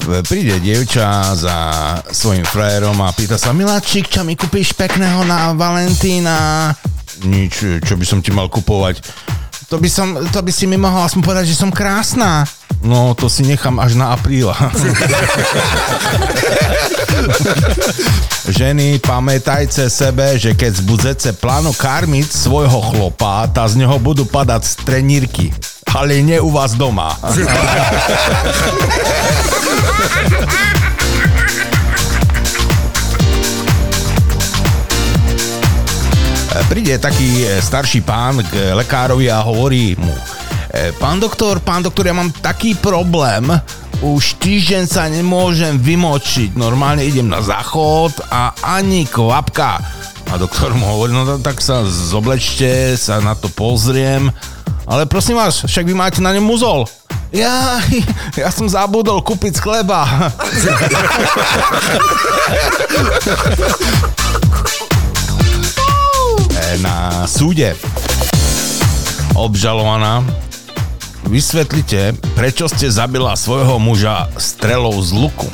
Speaker 1: príde dievča za svojim frajerom a pýta sa, miláčik, čo mi kúpiš pekného na Valentína? Nič, čo by som ti mal kupovať? To by, som, to by si mi mohol aspoň povedať, že som krásna. No, to si nechám až na apríla. Ženy, pamätajte sebe, že keď budete pláno karmiť svojho chlopa, tá z neho budú padať strenírky. Ale nie u vás doma. príde taký e, starší pán k lekárovi a hovorí mu, "E, pán doktor, pán doktor, ja mám taký problém, už týždeň sa nemôžem vymočiť, normálne idem na záchod a ani kvapka. A doktor mu hovorí, no tak sa zoblečte, sa na to pozriem, ale prosím vás, však vy máte na ňom muzol. Ja, ja som zabudol kúpiť chleba. E, na súde obžalovaná vysvetlite, prečo ste zabila svojho muža strelou z luku.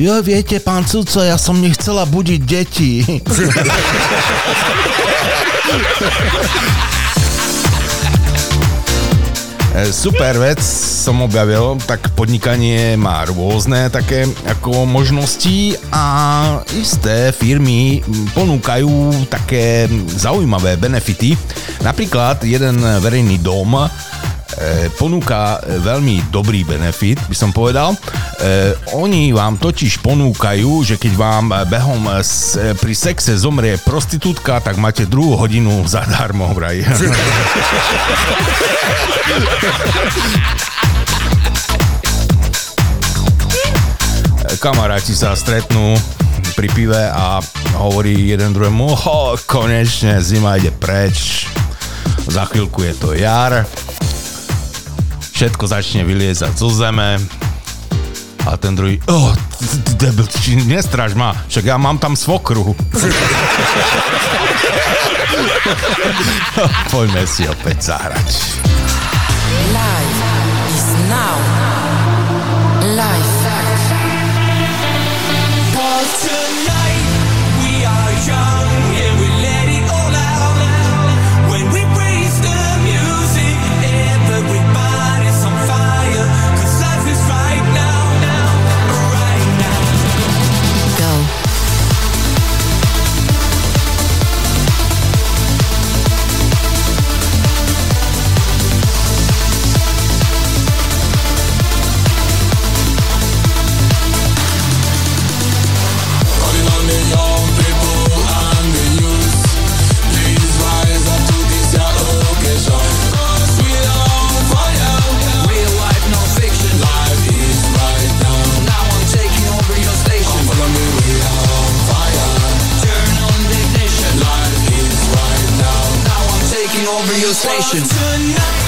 Speaker 1: Jo, viete, pán Cuco, ja som nechcela budiť deti. E, Super vec som objavil, tak podnikanie má rôzne také ako možnosti a isté firmy ponúkajú také zaujímavé benefity. Napríklad jeden verejný dom ponúka veľmi dobrý benefit, by som povedal. E, oni vám totiž ponúkajú, že keď vám behom pri sexe zomrie prostitútka, tak máte druhú hodinu zadarmo vraj. Kamaráti sa stretnú pri pive a hovorí jeden druhému, ho, konečne zima ide preč, za chvíľku je to jar, všetko začne vyliezať zo zeme a ten druhý, oh, debil, či nestraž ma, však ja mám tam svokru. Poďme si opäť zahrať.
Speaker 4: Life is now.
Speaker 2: station. Tonight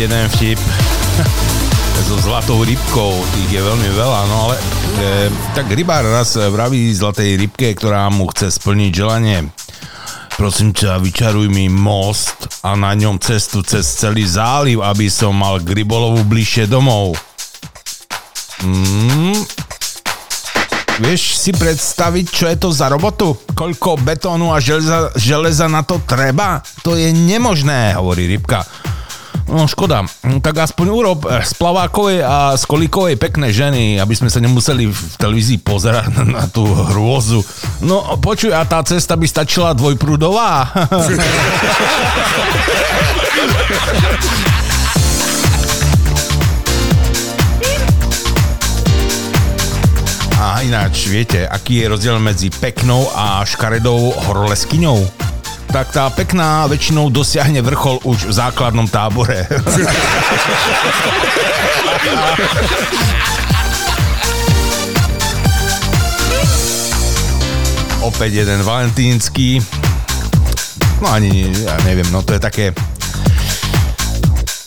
Speaker 1: jeden vtip so zlatou rybkou, tých je veľmi veľa, no ale e, tak rybár raz vraví zlatej rybke, ktorá mu chce splniť želanie. Prosím ťa, vyčaruj mi most a na ňom cestu cez celý záliv, aby som mal k rybolovu bližšie domov. Mm. Vieš si predstaviť, čo je to za robotu? Koľko betónu a železa, železa na to treba? To je nemožné, hovorí rybka. No škoda, tak aspoň urob eh, z plavákovej a z kolíkovej pekné ženy, aby sme sa nemuseli v televízii pozerať na tú hrôzu. No počuj, a tá cesta by stačila dvojprúdová? A ináč, viete, aký je rozdiel medzi peknou a škaredou horoleskyňou? Tak tá pekná väčšinou dosiahne vrchol už v základnom tábore. Opäť jeden valentínsky. No ani, ja neviem, no to je také...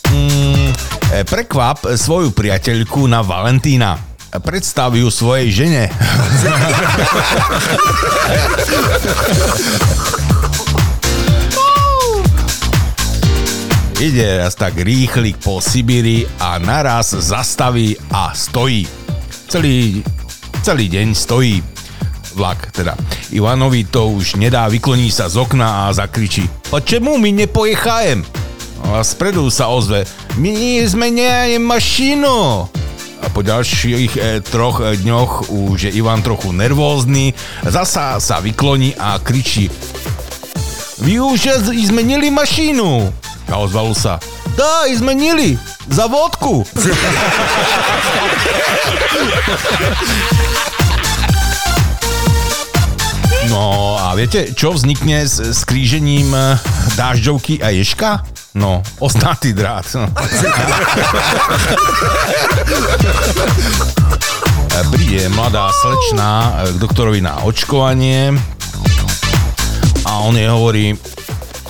Speaker 1: Mm, e, prekvap svoju priateľku na Valentína. Predstav ju svojej žene. Ide raz tak rýchlik po Sibíri a naraz zastaví a stojí. Celý, celý deň stojí vlak teda. Ivanovi to už nedá, vykloní sa z okna a zakričí. Čemu mi nepojechajem? A spredu sa ozve. My sme nejali mašinu. A po ďalších e, troch e, dňoch už je Ivan trochu nervózny, zasa sa vykloní a kričí Vy už zmenili mašinu. A ozvalo sa Dá, zmenili. Za vodku. No a viete, čo vznikne s, s krížením eh, dážďovky a ješka? No, ostnatý drát. No. Eh, Príde mladá slečna eh, k doktorovi na očkovanie a on jej hovorí,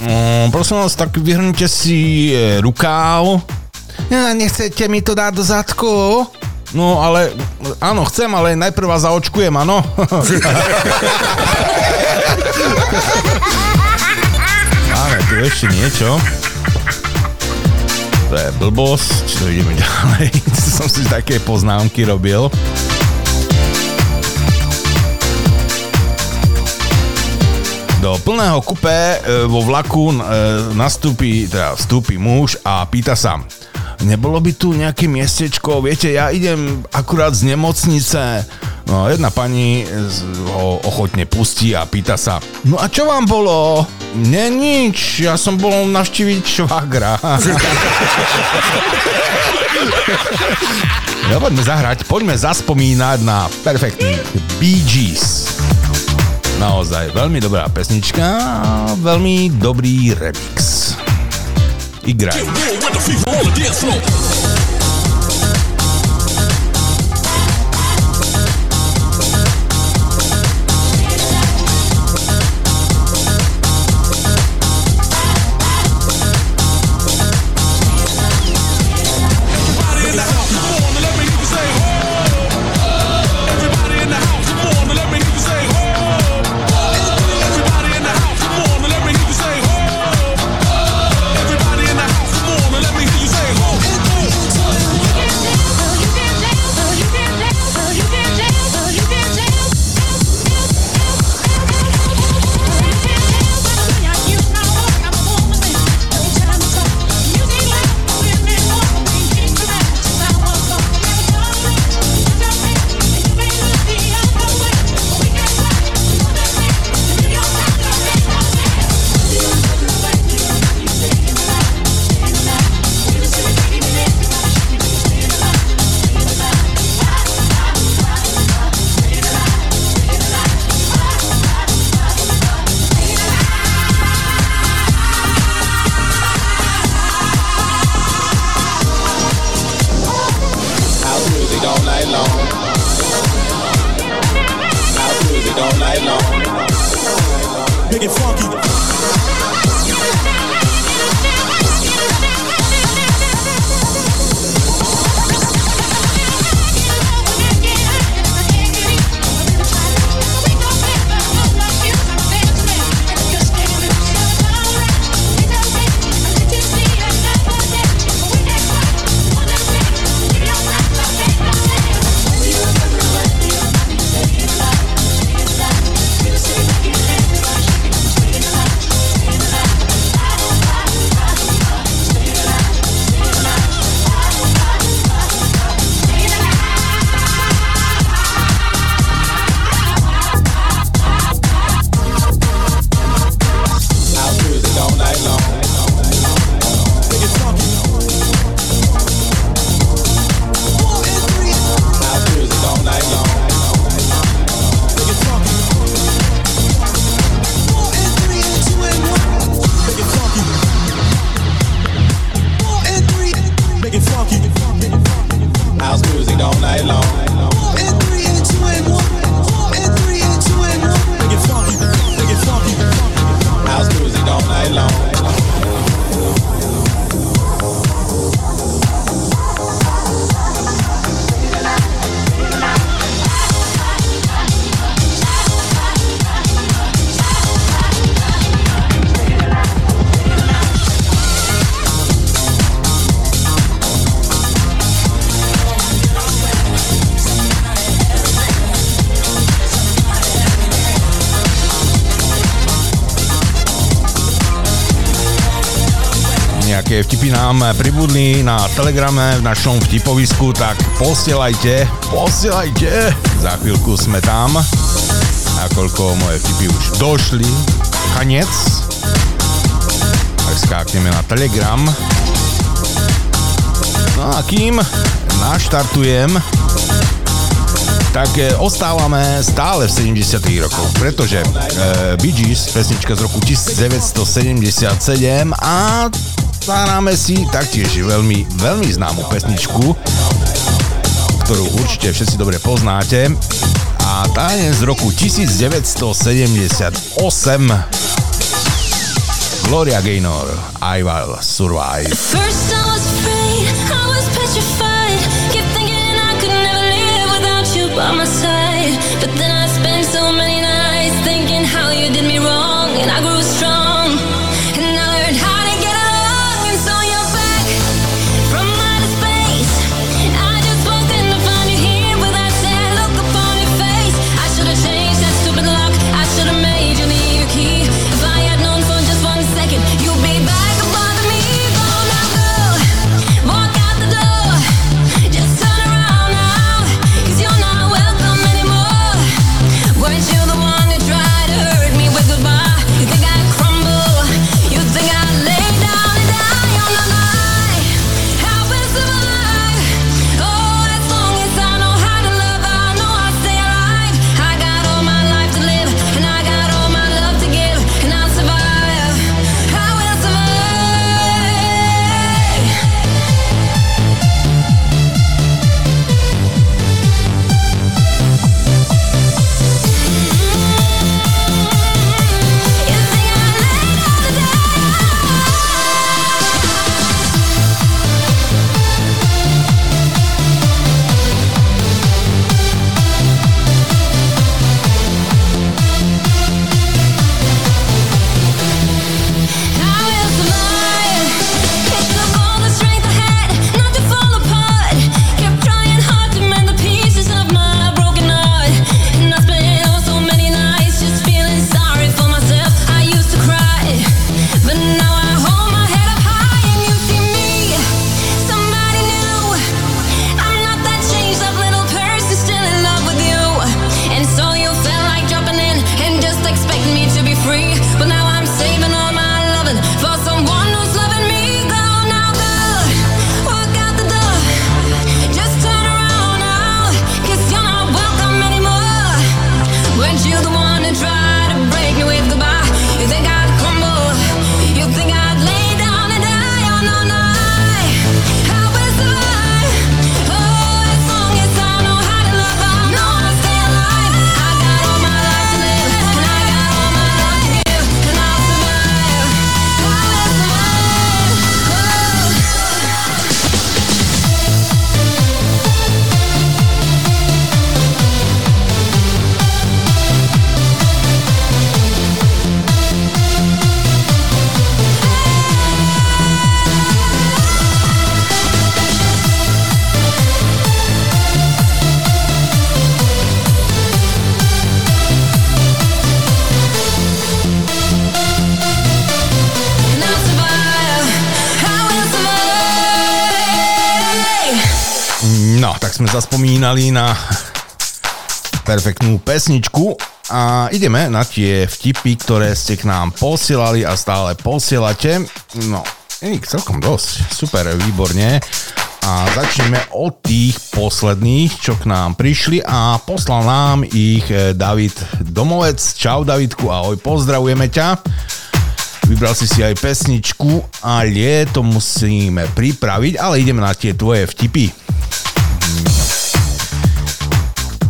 Speaker 1: "Mm, prosím vás, tak vyhrnite si eh, rukáv. Ja, nechcete mi to dať do zadku? No ale, áno, chcem, ale najprv vás zaočkujem, áno. Máme tu ešte niečo. To je blbosť, to ideme ďalej. Som si také poznámky robil. Do plného kupé e, vo vlaku e, nastúpi, teda vstúpi muž a pýta sa, nebolo by tu nejaké miestečko, viete, ja idem akurát z nemocnice. No jedna pani z- ho ochotne pustí a pýta sa, no a čo vám bolo? Nie, nič, ja som bol navštíviť švagra. no poďme zahrať, poďme zaspomínať na perfektný Bee Gees. Naozaj veľmi dobrá pesnička a veľmi dobrý remix. Igraj. Nám pribudli na telegrame v našom vtipovisku, tak posielajte, posielajte. Za chvíľku sme tam. Nakoľko moje vtipy už došli. Chanec. Tak skákneme na telegram. No a kým naštartujem, tak e, ostávame stále v 70 rokoch, pretože e, Bee Gees, pesnička z roku 1977 a zahráme si taktiež veľmi, veľmi známu pesničku, ktorú určite všetci dobre poznáte a tá je z roku 1978 Gloria Gaynor, I Will Survive.
Speaker 5: By my side. But then
Speaker 1: na perfektnú pesničku a ideme na tie vtipy, ktoré ste k nám posielali a stále posielate. No, je ich celkom dosť. Super, výborne. A začneme od tých posledných, čo k nám prišli a poslal nám ich eh, David Domovec. Čau Davidku, ahoj, pozdravujeme ťa. Vybral si si aj pesničku a to musíme pripraviť, ale ideme na tie tvoje vtipy.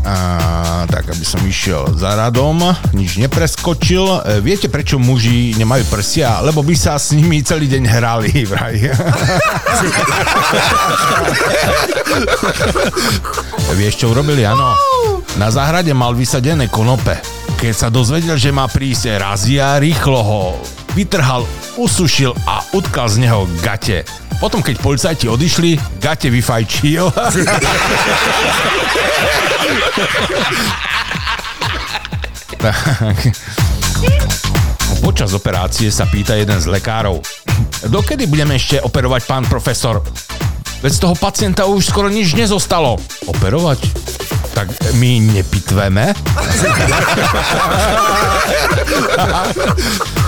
Speaker 1: A, tak, aby som išiel za radom, nič nepreskočil. E, Viete, prečo muži nemajú prsia? Lebo by sa s nimi celý deň hrali, vraj. Vieš, čo urobili? Áno. Na záhrade mal vysadené konope. Keď sa dozvedel, že má prísť razia, rýchlo ho vytrhal, usušil a utkal z neho gate. Potom, keď policajti odišli, gate vyfajčil. Počas operácie sa pýta jeden z lekárov. Dokedy budeme ešte operovať, pán profesor? Veď z toho pacienta už skoro nič nezostalo. Operovať? Tak my nepitveme?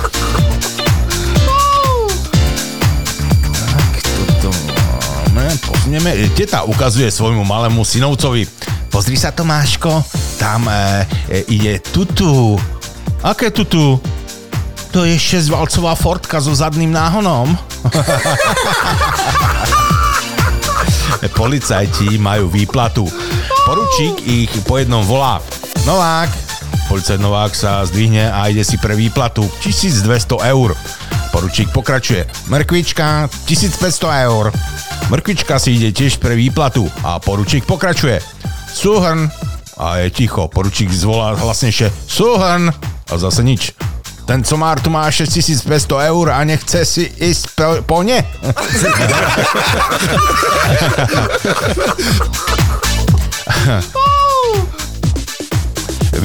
Speaker 1: pozneme. Teta ukazuje svojmu malému synovcovi. Pozri sa Tomáško, tam e, e, ide tutu. Aké tutu? To je šesťvalcová Fordka so zadným náhonom. Policajti majú výplatu. Poručík ich po jednom volá. Novák. Policajt Novák sa zdvihne a ide si pre výplatu 1200 eur. Poručík pokračuje. Mrkvička 1500 eur. Mrkvička si ide tiež pre výplatu a poručík pokračuje. Súhrn. A je ticho. Poručík zvolá hlasnejšie. Súhrn. A zase nič. Ten comár tu má 6500 eur a nechce si ísť po, po ne?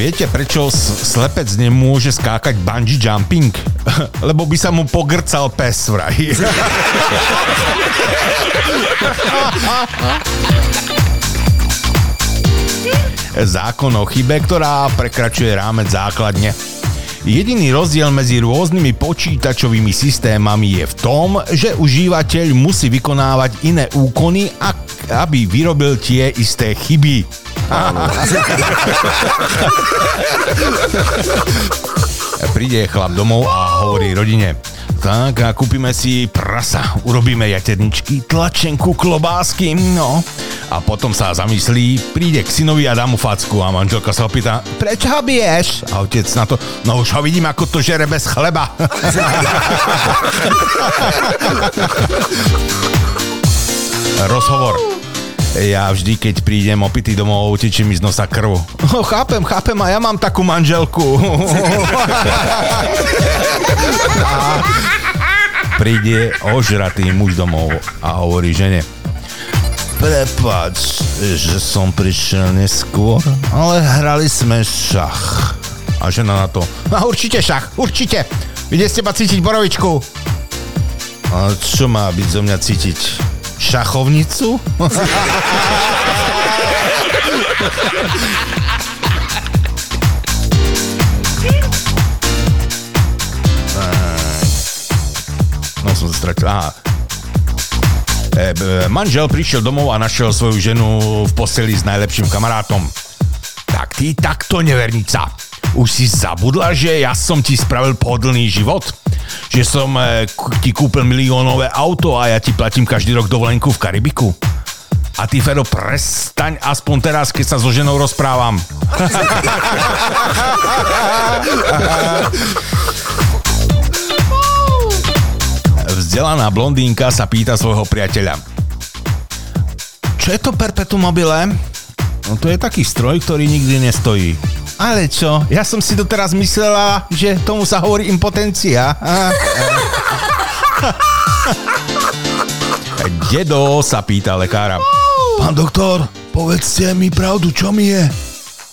Speaker 1: Viete, prečo slepec nemôže skákať bungee jumping? Lebo by sa mu pogrcal pes vraj. Zákon o chybe, ktorá prekračuje rámec základne. Jediný rozdiel medzi rôznymi počítačovými systémami je v tom, že užívateľ musí vykonávať iné úkony, ak- aby vyrobil tie isté chyby. Príde chlap domov a hovorí rodine. Tak a kúpime si prasa, urobíme jaterničky, tlačenku, klobásky, no. A potom sa zamyslí, príde k synovi a dá mu facku a manželka sa opýta, prečo ho biješ? A otec na to, no už ho vidím, ako to žere bez chleba. Rozhovor. Ja vždy, keď prídem opitý domov, tečie mi z nosa krv. Oh, chápem, chápem, a ja mám takú manželku. a príde ožratý muž domov a hovorí žene. Prepač, že som prišiel neskôr, ale hrali sme šach. A žena na to. A určite šach, určite. Ide z teba cítiť borovičku. A čo má byť zo mňa cítiť? Šachovnicu? No som sa stratil. Aha. E, b- manžel prišiel domov a našiel svoju ženu v posteli s najlepším kamarátom. Tak ty takto nevernica. Už si zabudla, že ja som ti spravil pohodlný život? Že som e, k- ti kúpil miliónové auto a ja ti platím každý rok dovolenku v Karibiku? A ty, Fero, prestaň aspoň teraz, keď sa so ženou rozprávam. Vzdelaná blondínka sa pýta svojho priateľa. Čo je to perpetuum mobile? No to je taký stroj, ktorý nikdy nestojí. Ale čo? Ja som si doteraz myslela, že tomu sa hovorí impotencia. Dedo sa pýta lekára. Pán doktor, povedzte mi pravdu, čo mi je?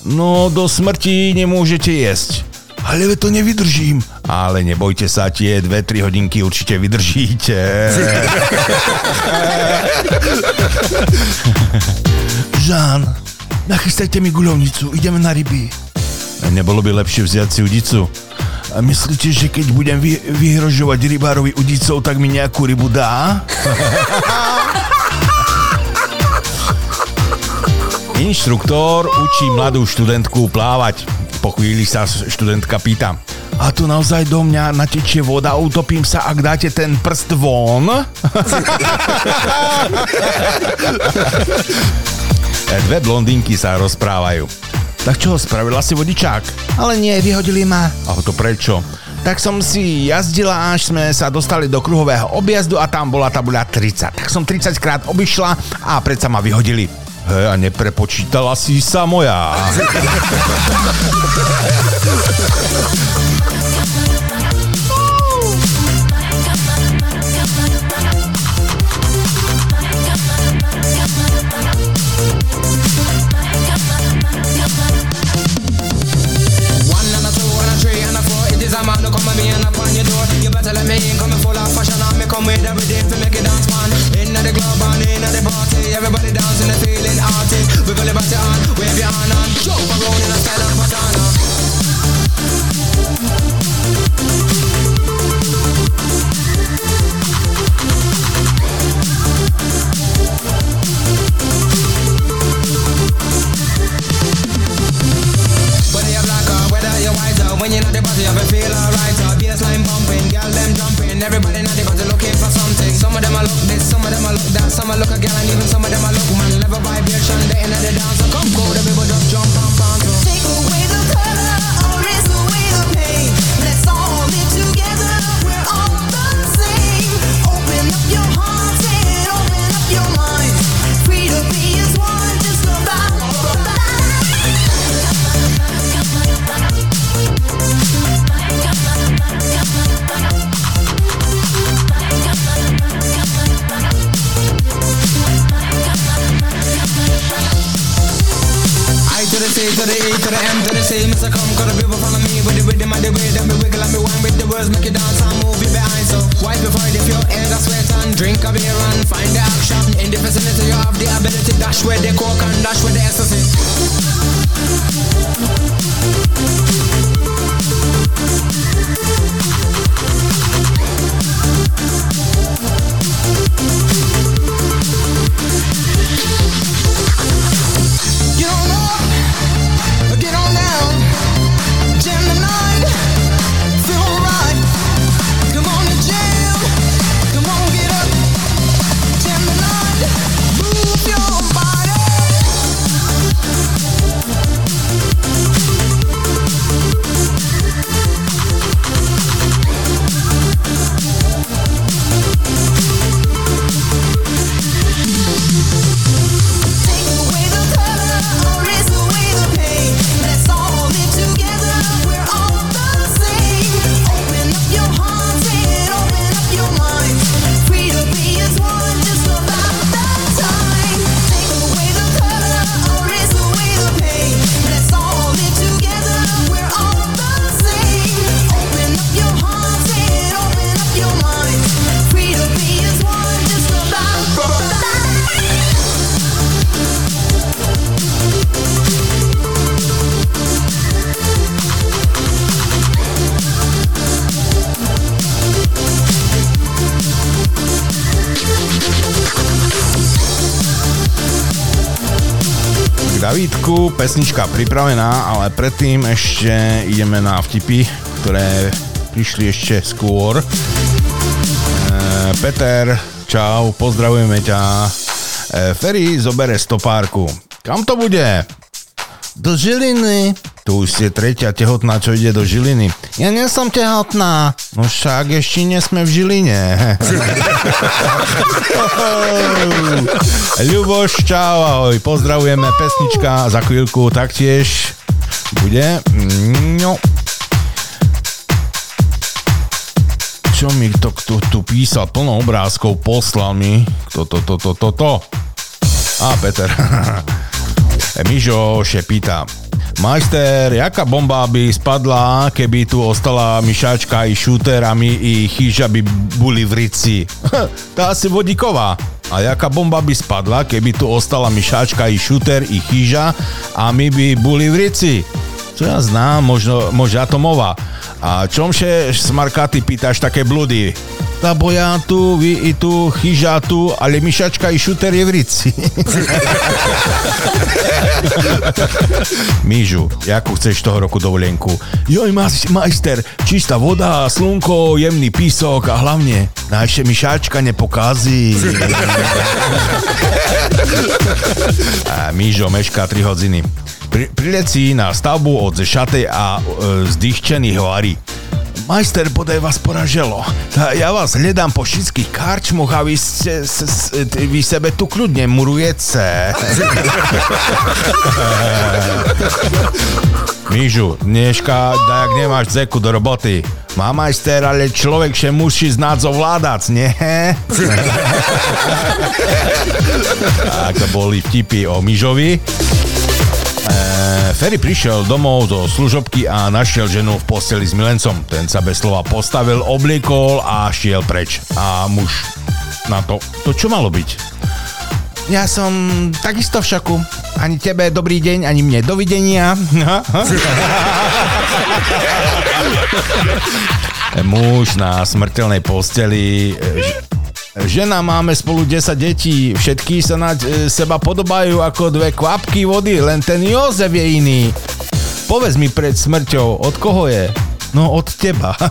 Speaker 1: No, do smrti nemôžete jesť. Ale ve to nevydržím. Ale nebojte sa, tie 2-3 hodinky určite vydržíte. Žán, nachystajte mi guľovnicu, ideme na ryby. Nebolo by lepšie vziať si udicu? A myslíte, že keď budem vy, vyhrožovať rybárovi udicou, tak mi nejakú rybu dá? Inštruktor učí mladú študentku plávať. Po chvíli sa študentka pýta. A to naozaj do mňa natečie voda, utopím sa, ak dáte ten prst von? Dve blondinky sa rozprávajú. Tak čo, spravila si vodičák? Ale nie, vyhodili ma. A to prečo? Tak som si jazdila, až sme sa dostali do kruhového objazdu a tam bola tabuľa 30. Tak som 30 krát obišla a predsa ma vyhodili. Hej, a neprepočítala si sa moja.
Speaker 2: made everything to make it dance, man. In the club and in the party, everybody dancing, the
Speaker 5: feeling hearty We gonna bust your hand, wave your
Speaker 2: hand and jump around in
Speaker 1: a style. Pesnička pripravená, ale predtým ešte ideme na vtipy, ktoré prišli ešte skôr. E, Peter, čau, pozdravujeme ťa. E, Ferry zobere stopárku. Kam to bude? Do Žiliny. Tu už ste tretia tehotná, čo ide do Žiliny. Ja nie som tehotná. No však ešte nie sme v Žiline. Ľuboš, čau, ahoj, pozdravujeme, pesnička za chvíľku taktiež bude. No. Čo mi to tu, tu písal, plno obrázkov, poslal mi. Kto to, to, to, to, to. A, Peter. Mižo šepýta. Majster, jaká bomba by spadla, keby tu ostala myšačka i šúter a my i chyža by boli v rici? Tá asi vodíková. A jaká bomba by spadla, keby tu ostala myšačka i šúter i chyža a my by boli v rici? Čo ja znám, možno, možno atomová. A čomže smarka ty pýtaš také blúdy? Tá boja tu, vy i tu, chyža tu, ale myšačka i šúter je v rici. Mížu, jakú chceš toho roku dovolenku? Joj, majster, čistá voda, slnko, jemný písok a hlavne, naše myšačka nepokazí. a Mížo mešká 3 hodiny. Pri, prilecí na stavbu od zešatej a e, zdychčených hovarí. Majster, bodaj vás poraželo. Ja vás hľadám po všetkých karčmoch a vy, ste, s, s, vy sebe tu kľudne murujete. Mížu, dneška, dajak nemáš zeku do roboty. Má majster, ale človek še musí znať zovládať, nie? tak to boli vtipy o Mížovi. E, Ferry prišiel domov zo služobky a našiel ženu v posteli s milencom. Ten sa bez slova postavil, obliekol a šiel preč. A muž na to, to čo malo byť? Ja som takisto v šoku. Ani tebe dobrý deň, ani mne dovidenia. Muž na smrteľnej posteli. Žena, máme spolu 10 detí. Všetky sa na e, seba podobajú ako dve kvapky vody, len ten Jozef je iný. Povedz mi pred smrťou, od koho je? No od teba.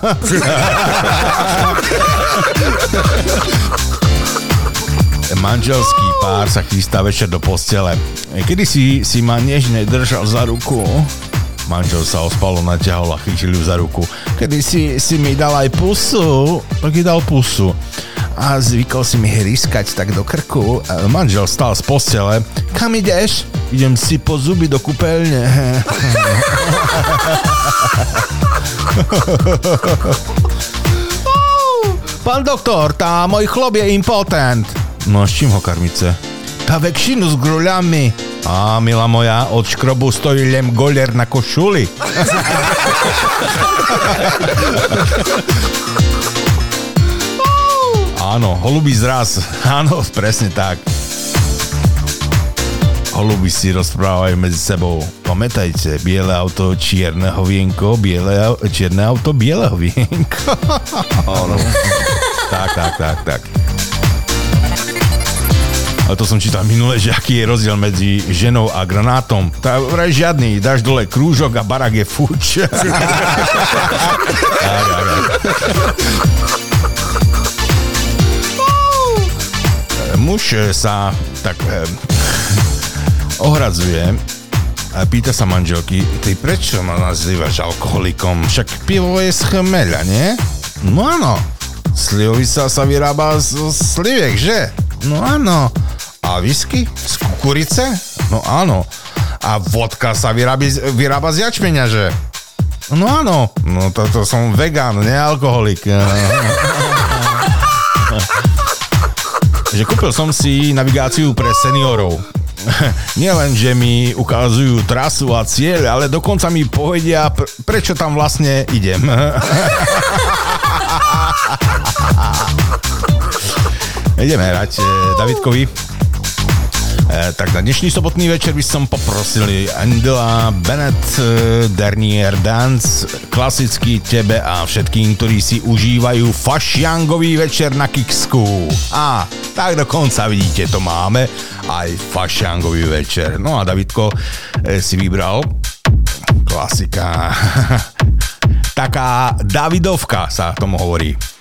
Speaker 1: Manželský pár sa chystá večer do postele. Kedy si, si ma nežne držal za ruku? Manžel sa ospalo naťahol a chytil ju za ruku. Kedy si, si mi dal aj pusu? Tak jej dal pusu. A zvykol si mi hryskať tak do krku. Manžel stal z postele. Kam ideš? Idem si po zuby do kúpeľne. Pán doktor, tá môj chlop je impotent. No s čím ho karmice? Tá vekšinu s gruľami. A milá moja, od škrobu stojí len goler na košuli. Áno, holubý zraz. Áno, presne tak. Holuby si rozprávajú medzi sebou. Pamätajte, biele auto, čierne hovienko, biele, čierne auto, biele hovienko. Áno. tak, tak, tak, tak. Ale to som čítal minule, že aký je rozdiel medzi ženou a granátom. Tak vraj žiadny, dáš dole krúžok a barak je fuč. tak, tak, tak. Muž sa tak e, ohradzuje a pýta sa manželky, ty prečo ma nazývaš alkoholikom? Však pivo je z chmeľa, nie? No áno. Slivovica sa vyrába z sliviek, že? No áno. A whisky? Z kukurice? No áno. A vodka sa vyrábi, vyrába z jačmeňa, že? No áno. No toto som vegán, nealkoholik. že kúpil som si navigáciu pre seniorov. Nielen, že mi ukazujú trasu a cieľ, ale dokonca mi povedia, pr- prečo tam vlastne idem. Ideme hrať eh, Davidkovi. E, tak na dnešný sobotný večer by som poprosil Angela Bennett, e, Dernier Dance, klasicky tebe a všetkým, ktorí si užívajú fašiangový večer na Kiksku. A tak dokonca vidíte, to máme aj fašiangový večer. No a Davidko e, si vybral klasika. Taká Davidovka sa tomu hovorí.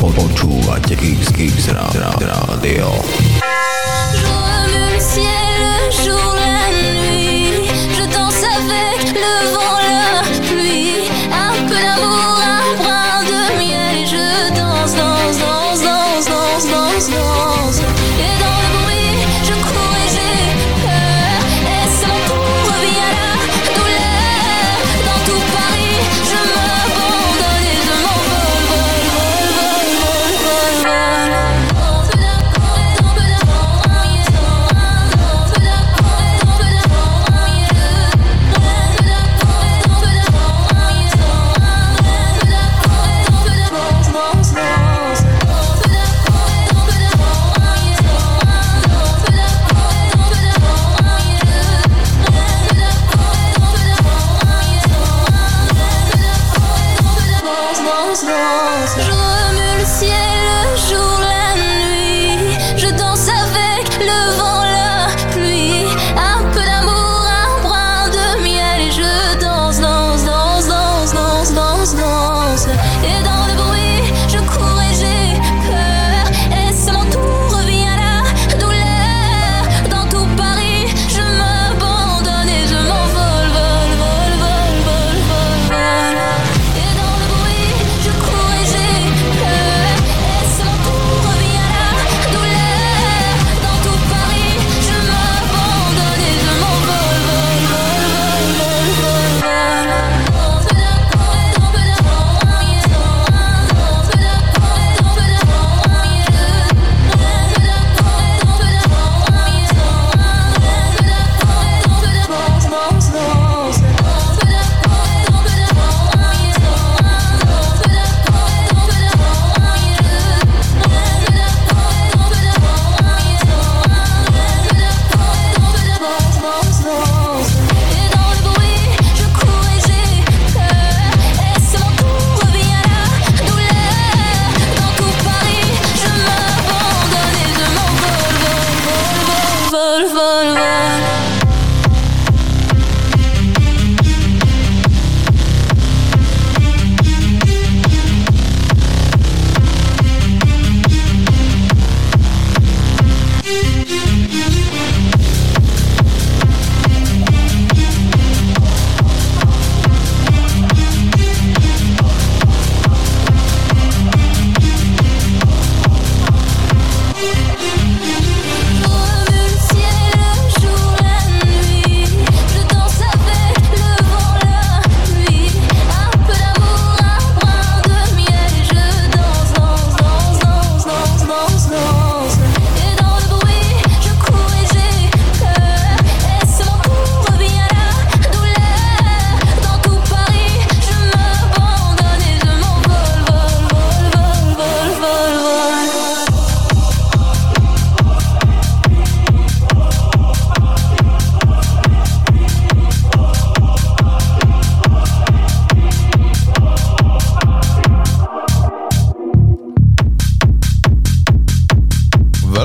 Speaker 5: Počúvate Kix Kix Rádio.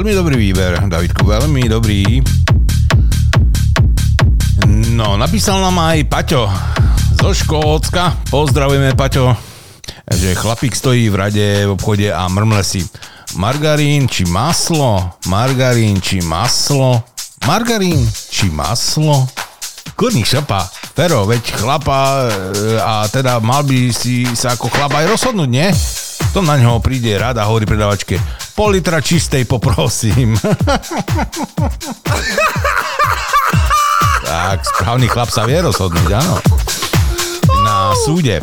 Speaker 1: Veľmi dobrý výber, Davidku, veľmi dobrý. No, napísal nám aj Paťo zo Škótska. Pozdravujeme, Paťo, že chlapík stojí v rade v obchode a mrmle si margarín či maslo, margarín či maslo, margarín či maslo. Kurník šapa, Fero, veď chlapa e, a teda mal by si sa ako chlap aj rozhodnúť, nie? To na ňo príde rada, hovorí predavačke. Pol litra čistej poprosím. tak, správny chlap sa vie rozhodnúť, áno. Na súde.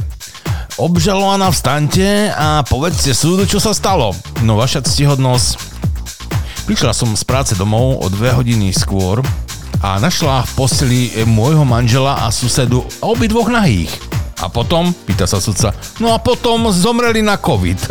Speaker 1: Obžalovaná vstante a povedzte súdu, čo sa stalo. No vaša ctihodnosť. Prišla som z práce domov o dve hodiny skôr a našla v posteli môjho manžela a susedu obidvoch nahých. A potom, pýta sa sudca, no a potom zomreli na COVID.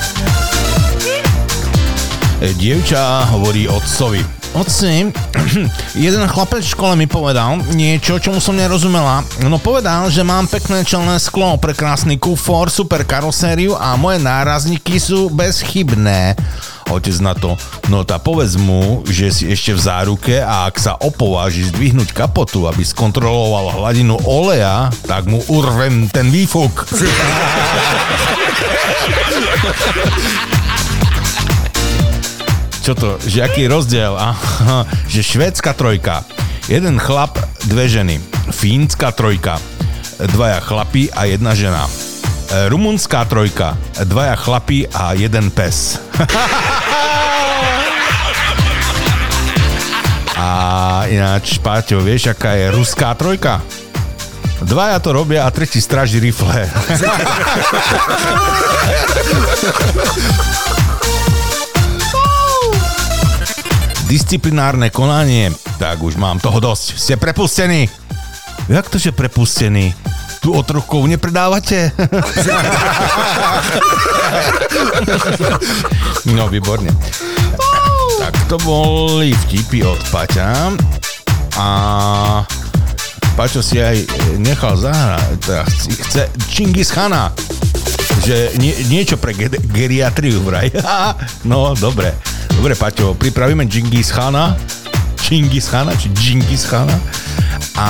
Speaker 1: Dievča hovorí otcovi. Otci, jeden chlapec v škole mi povedal niečo, čomu som nerozumela. No povedal, že mám pekné čelné sklo, prekrásny kufor, super karosériu a moje nárazníky sú bezchybné. Otec na to, no tá povedz mu, že si ešte v záruke a ak sa opováži zdvihnúť kapotu, aby skontroloval hladinu oleja, tak mu urvem ten výfuk. Čo to, že aký rozdiel? Aha, že švédska trojka, jeden chlap, dve ženy. Fínska trojka, dvaja chlapi a jedna žena. E, Rumunská trojka, dvaja chlapi a jeden pes. A ináč, Páťo, vieš, aká je ruská trojka? Dvaja to robia a tretí stráži rifle. Disciplinárne konanie. Tak už mám toho dosť. Ste prepustení. Jak to, že prepustení? Tu otrokov nepredávate? no, výborne. Tak to boli vtipy od Paťa. A Paťo si aj nechal zahrať. Teda chce Čingis Khana. Že nie, niečo pre ge- geriatriu vraj. no, dobre. Dobre, Paťo, pripravíme Džingis Khana. Čingis Khana, či Džingis Khana. A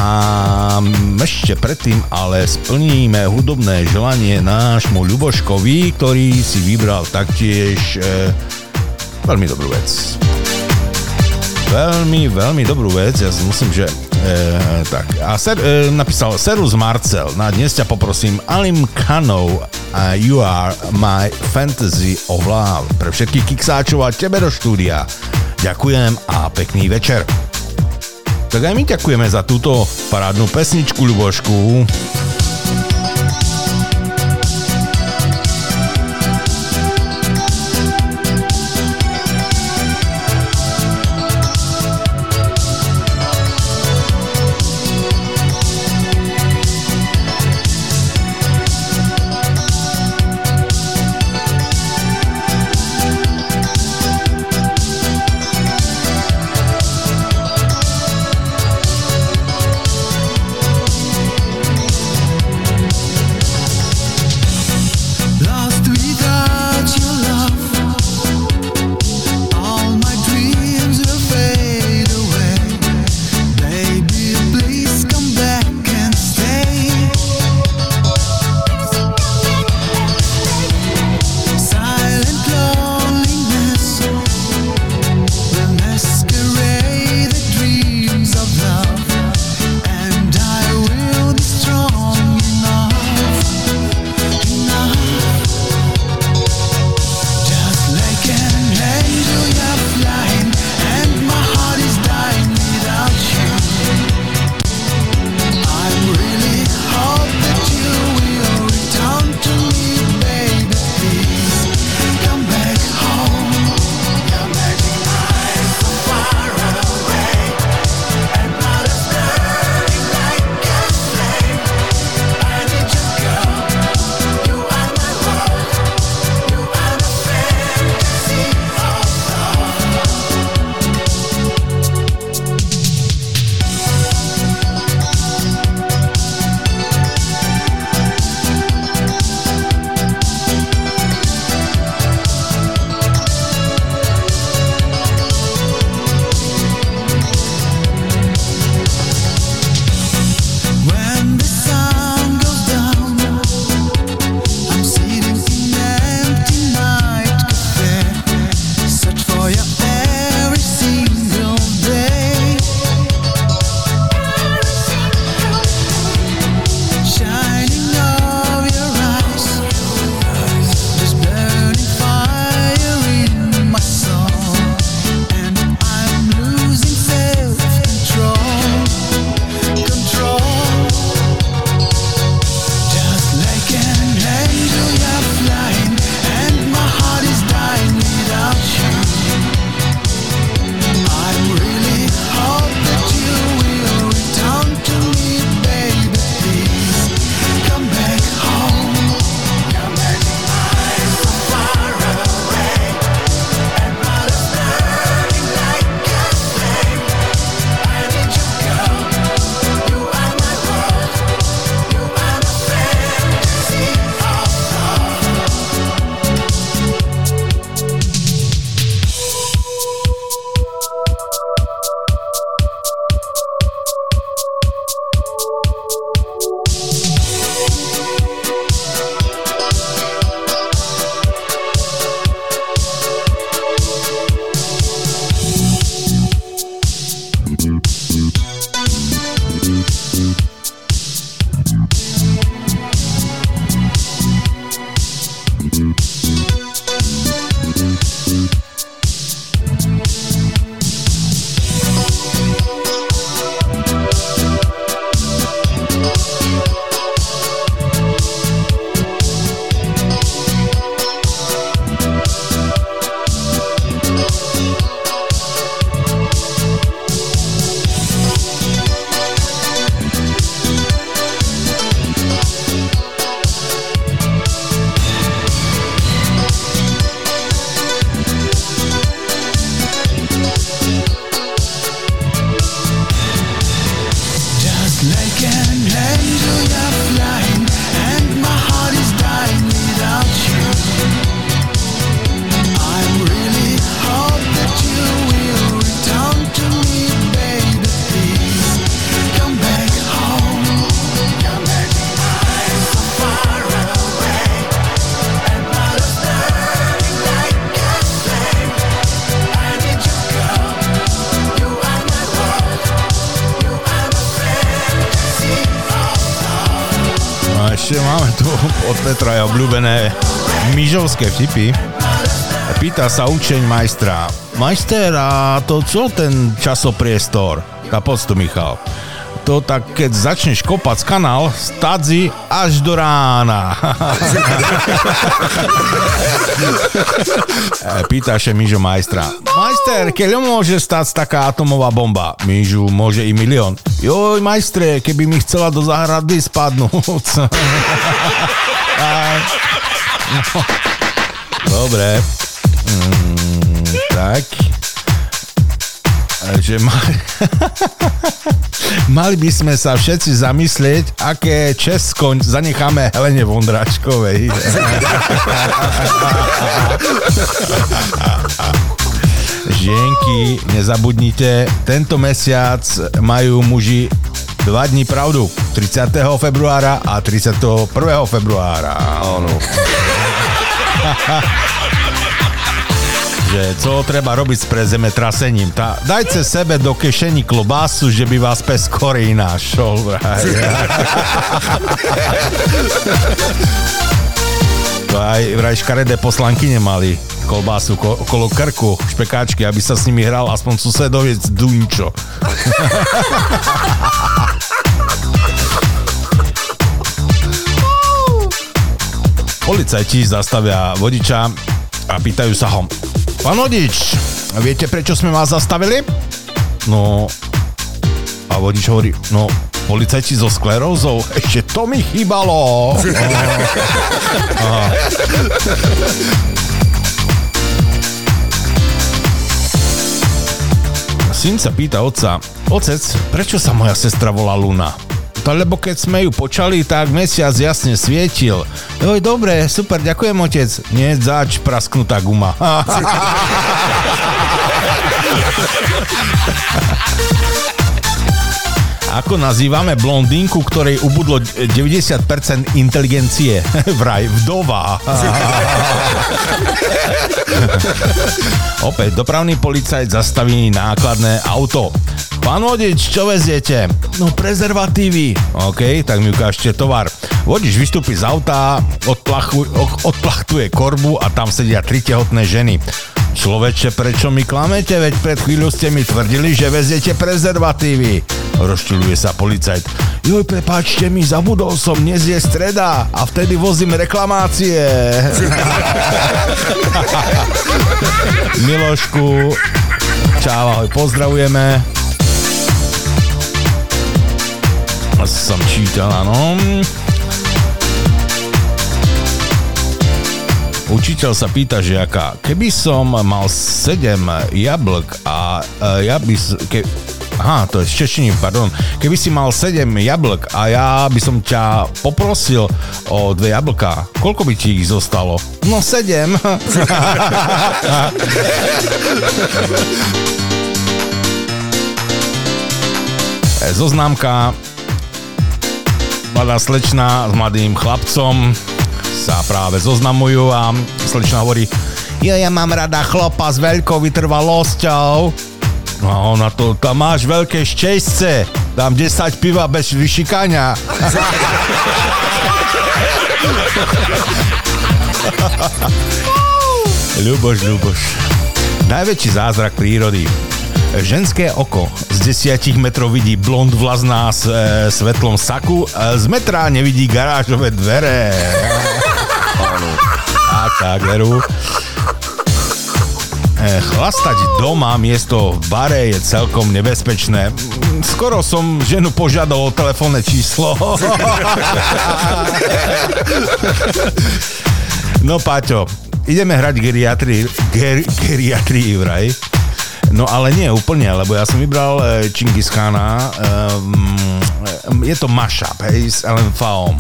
Speaker 1: ešte predtým ale splníme hudobné želanie nášmu Ľuboškovi, ktorý si vybral taktiež e, veľmi dobrú vec. Veľmi, veľmi dobrú vec. Ja si myslím, že e, tak. A ser, e, napísal Serus Marcel. Na dnes ťa poprosím Alim Kanov a You Are My Fantasy of Love. Pre všetkých kiksáčov a tebe do štúdia. Ďakujem a pekný večer. Tak aj my ďakujeme za túto parádnu pesničku, Ľubošku. Petra aj obľúbené myžovské vtipy. Pýta sa učeň majstra. Majster, a to čo ten časopriestor? Tá poď tu, Michal. To tak, keď začneš kopať kanál, stadzi až do rána. E, Pýta sa Mižo majstra. Majster, keď môže stať taká atomová bomba? Mižu, môže i milión. Joj, majstre, keby mi chcela do záhrady spadnúť. No. Dobre. Mm, tak. Že mali... mali by sme sa všetci zamyslieť, aké Česko zanecháme Helene Vondračkovej. Žienky, nezabudnite, tento mesiac majú muži dva dní pravdu. 30. februára a 31. februára. Áno. že co treba robiť s prezemetrasením. Tá, dajte sebe do kešení klobásu, že by vás pes skorej našol. To aj vraj škaredé poslanky nemali kolbásu ko- okolo krku, špekáčky, aby sa s nimi hral aspoň susedoviec Dunčo. Policajti zastavia vodiča a pýtajú sa ho, pán vodič, viete prečo sme vás zastavili? No, a vodič hovorí, no, policajti so sklerózou, ešte to mi chýbalo. Aha. Syn sa pýta otca, otec, prečo sa moja sestra volá Luna? To lebo keď sme ju počali, tak mesiac jasne svietil. Joj, dobre, super, ďakujem otec. Nie zač, prasknutá guma. Ako nazývame blondínku, ktorej ubudlo 90% inteligencie? Vraj, vdova. Opäť, dopravný policajt zastaví nákladné auto. Pán vodič, čo veziete? No prezervatívy. OK, tak mi ukážte tovar. Vodič vystúpi z auta, odplachu, odplachtuje korbu a tam sedia tri tehotné ženy. Človeče, prečo mi klamete? Veď pred chvíľu ste mi tvrdili, že veziete prezervatívy. Rozčiluje sa policajt. Joj, prepáčte mi, zabudol som, dnes je streda a vtedy vozím reklamácie. Milošku, čau, ahoj, pozdravujeme. Som čítal, áno. Učiteľ sa pýta žiaka, keby som mal 7 jablk a e, ja by... Ke, aha, to je z češtiny, pardon. Keby si mal 7 jablk a ja by som ťa poprosil o dve jablka, koľko by ti ich zostalo? No 7. E, Zoznámka mladá slečna s mladým chlapcom sa práve zoznamujú a slečna hovorí ja, ja mám rada chlapa s veľkou vytrvalosťou. No a ona to, tam máš veľké šťastce, dám 10 piva bez vyšikania. Ľuboš, Ľuboš. Najväčší zázrak prírody. Ženské oko z desiatich metrov vidí blond vlasná s e, svetlom saku, e, z metra nevidí garážové dvere. Áno. Tak, tak, veru. E, chlastať doma miesto v bare je celkom nebezpečné. Skoro som ženu požiadal o telefónne číslo. No Paťo, ideme hrať geriatrii, ger, geriatrii vraj. No ale nie úplne, lebo ja som vybral e, Chingis Khana. Um, je to mashup, hej, s Ellen Faom.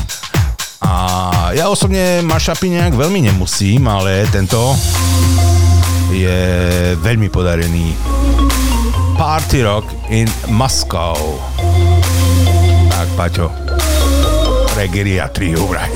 Speaker 1: A ja osobne mashupy nejak veľmi nemusím, ale tento je veľmi podarený. Party Rock in Moscow. Tak, Paťo. Pre geriatriu vraj.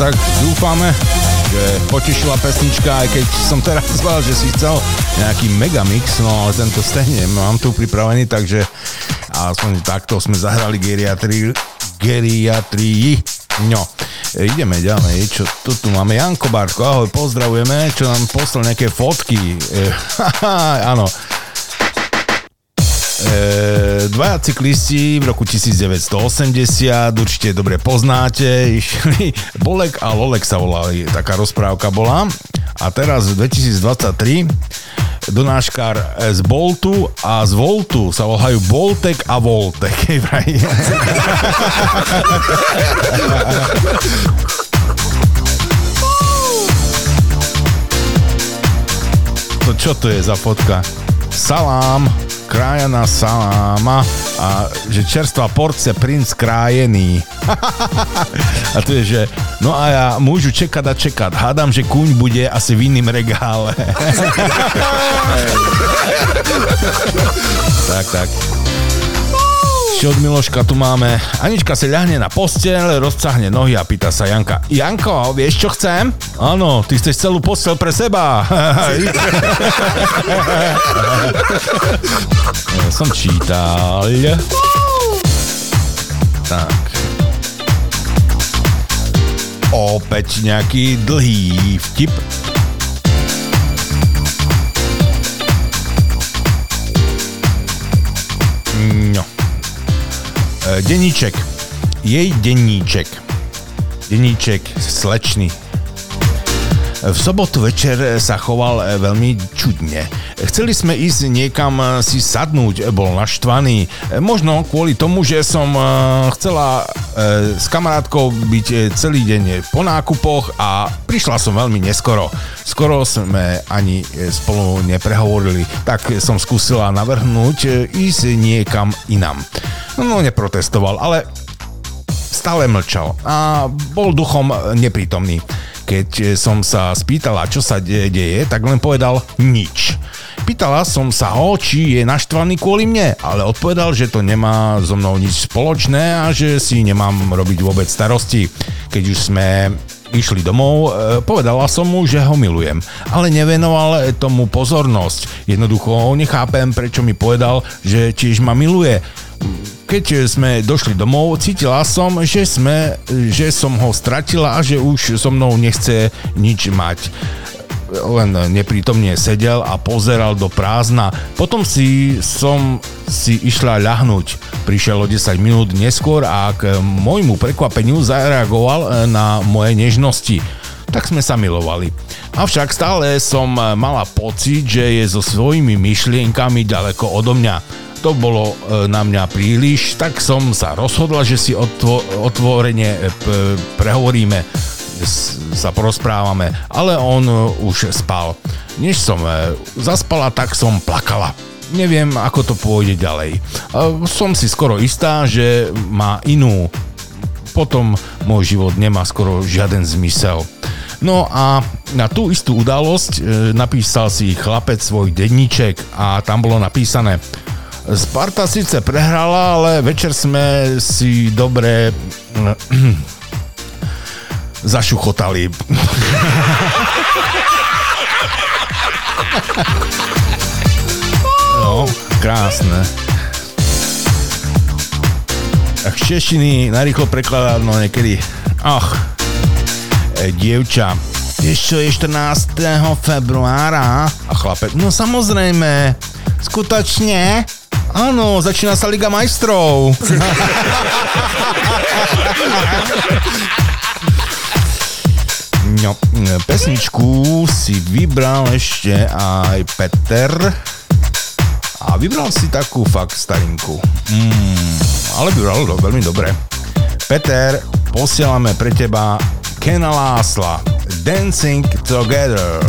Speaker 1: Tak dúfame, že potešila pesnička, aj keď som teraz zval, že si chcel nejaký megamix, no ale tento stejne mám tu pripravený, takže aspoň takto sme zahrali geriatrii, geriatrii. No, ideme ďalej, čo tu, tu máme Janko Barko, ahoj, pozdravujeme, čo nám poslal nejaké fotky, e, áno, E, dvaja cyklisti v roku 1980, určite dobre poznáte, išli Bolek a Lolek sa volali, taká rozprávka bola. A teraz v 2023 donáškar z Boltu a z Voltu sa volajú Boltek a Voltek. to čo to je za fotka? Salám, krájaná saláma a že čerstvá porcia princ krájený. a to je, že no a ja môžu čekať a čekať. Hádam, že kúň bude asi v iným regále. tak, tak. Ešte od Miloška tu máme. Anička si ľahne na postel, rozcahne nohy a pýta sa Janka. Janko, vieš čo chcem? Áno, ty chceš celú postel pre seba. Ja som čítal. Tak. Opäť nejaký dlhý vtip. No. E, Deníček. Jej deníček. Deníček slečný. V sobotu večer sa choval e, veľmi čudne. Chceli sme ísť niekam e, si sadnúť, bol naštvaný. E, Možno kvôli tomu, že som e, chcela e, s kamarátkou byť e, celý deň po nákupoch a prišla som veľmi neskoro. Skoro sme ani e, spolu neprehovorili, tak som skúsila navrhnúť e, ísť niekam inam. No, neprotestoval, ale stále mlčal a bol duchom neprítomný. Keď som sa spýtala, čo sa de- deje, tak len povedal nič. Pýtala som sa ho, či je naštvaný kvôli mne, ale odpovedal, že to nemá so mnou nič spoločné a že si nemám robiť vôbec starosti. Keď už sme išli domov, e, povedala som mu, že ho milujem, ale nevenoval tomu pozornosť. Jednoducho nechápem, prečo mi povedal, že tiež ma miluje. Keď sme došli domov, cítila som, že, sme, že som ho stratila a že už so mnou nechce nič mať len neprítomne sedel a pozeral do prázdna. Potom si som si išla ľahnúť. Prišiel o 10 minút neskôr a k môjmu prekvapeniu zareagoval na moje nežnosti. Tak sme sa milovali. Avšak stále som mala pocit, že je so svojimi myšlienkami ďaleko odo mňa to bolo e, na mňa príliš, tak som sa rozhodla, že si otvo- otvorene e, prehovoríme, sa porozprávame, ale on e, už spal. Než som zaspala, tak som plakala. Neviem, ako to pôjde ďalej. Som si skoro istá, že má inú. Potom môj život nemá skoro žiaden zmysel. No a na tú istú udalosť napísal si chlapec svoj denníček a tam bolo napísané Sparta síce prehrala, ale večer sme si dobre zašuchotali. No, krásne. Ach, češtiny narýchlo prekladá, no niekedy. Ach, e, dievča. Vieš čo je 14. februára? A chlapec, no samozrejme, skutočne? Áno, začína sa Liga majstrov. No, pesničku si vybral ešte aj Peter. A vybral si takú fakt starinku. Mm, ale vybral to veľmi dobre. Peter, posielame pre teba Kena Lásla. Dancing Together.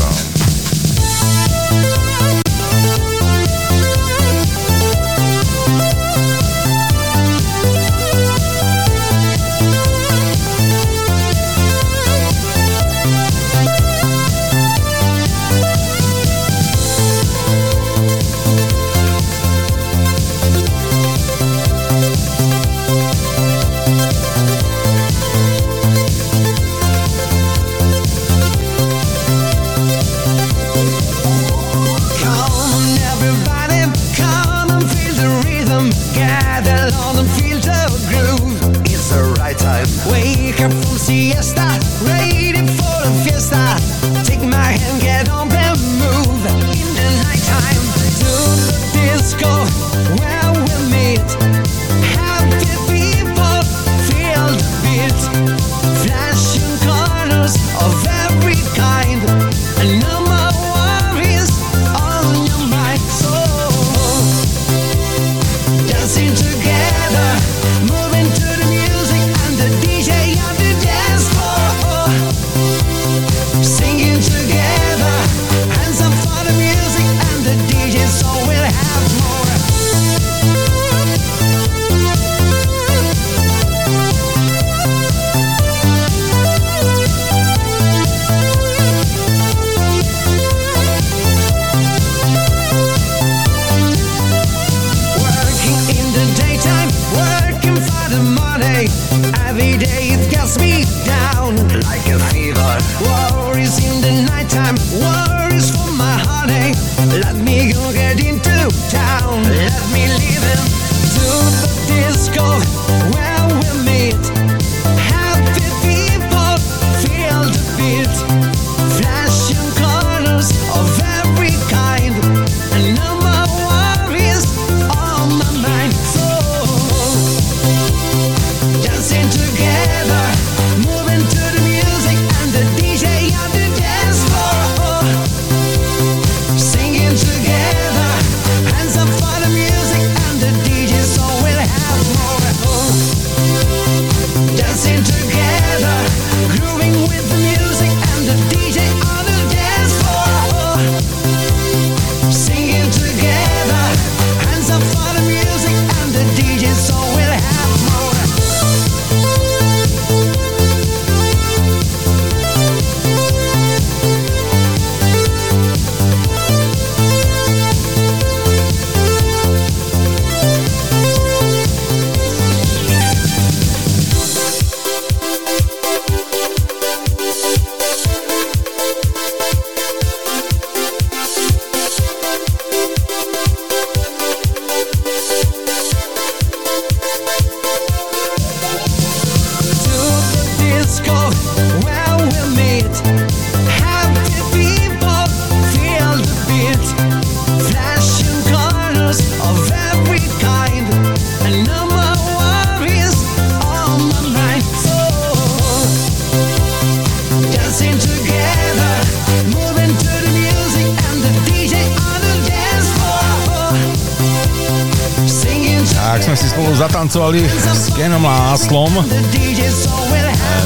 Speaker 1: Spolu zatancovali s Kenom Láslom.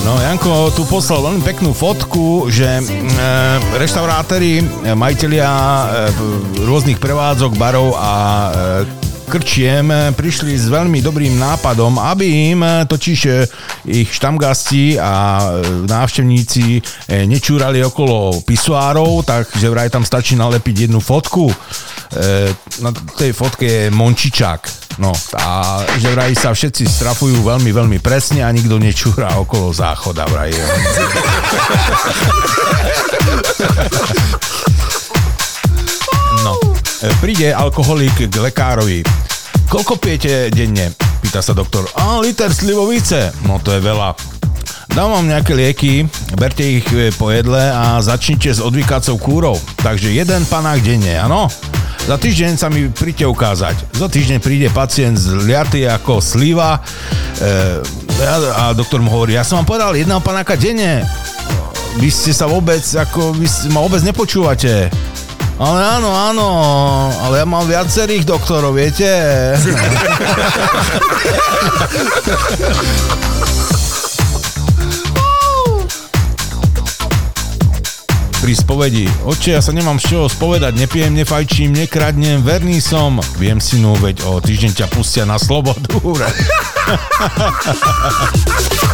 Speaker 1: No, Janko tu poslal veľmi peknú fotku, že e, reštaurátori, e, majiteľia e, rôznych prevádzok, barov a krčiem prišli s veľmi dobrým nápadom, aby im totiž ich štamgasti a návštevníci nečúrali okolo pisuárov, takže vraj tam stačí nalepiť jednu fotku. Na tej fotke je Mončičák. No a že vraj sa všetci strafujú veľmi, veľmi presne a nikto nečúra okolo záchoda vraj. No, e, príde alkoholik k lekárovi. Koľko pijete denne? Pýta sa doktor. A liter slivovice. No to je veľa. Dám vám nejaké lieky, berte ich e, po jedle a začnite s odvykacou kúrou. Takže jeden panák denne, áno? Za týždeň sa mi príďte ukázať. Za týždeň príde pacient zliatý ako sliva e, a doktor mu hovorí, ja som vám povedal jedného panáka denne. Vy ste sa vôbec, ako, vy ma vôbec nepočúvate. Ale áno, áno, ale ja mám viacerých doktorov, viete? pri spovedi. Oče, ja sa nemám z čoho spovedať, nepijem, nefajčím, nekradnem, verný som. Viem, synu, veď o týždeň ťa pustia na slobodu.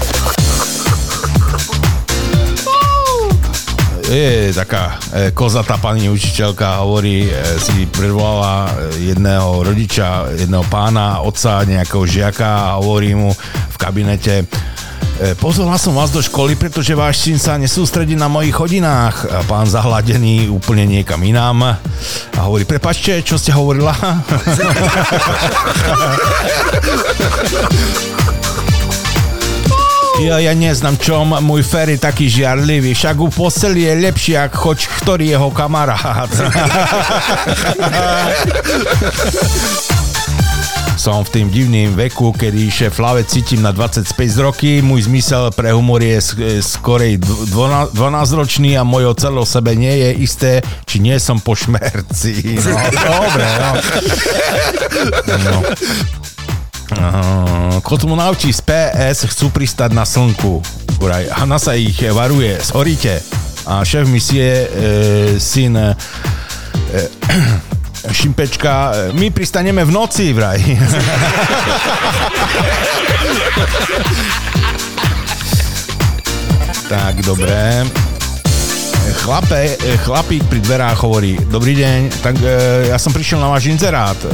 Speaker 1: je taká e, kozatá pani učiteľka, hovorí, e, si predvolala e, jedného rodiča, jedného pána, otca, nejakého žiaka a hovorí mu v kabinete, pozvala som vás do školy, pretože váš syn sa nesústredí na mojich hodinách. A pán zahladený úplne niekam inám a hovorí, prepačte, čo ste hovorila? Ja, ja neznám, čom môj Fer je taký žiarlivý, však u posteli je lepší, ako choď ktorý jeho kamarát. Som v tým divným veku, kedy šéf Lave cítim na 25 roky, môj zmysel pre humor je sk- skorej 12 ročný a moje celo sebe nie je isté, či nie som po šmerci. No, dobre, no. no. Uh, Kozmonauti z PS chcú pristať na slnku. Vraj. A NASA ich varuje, zhoríte. A šéf misie, e, syn e, Šimpečka, e, my pristaneme v noci, vraj. tak, dobré. Chlape, e, chlapík pri dverách hovorí, dobrý deň, tak e, ja som prišiel na váš inzerát. E,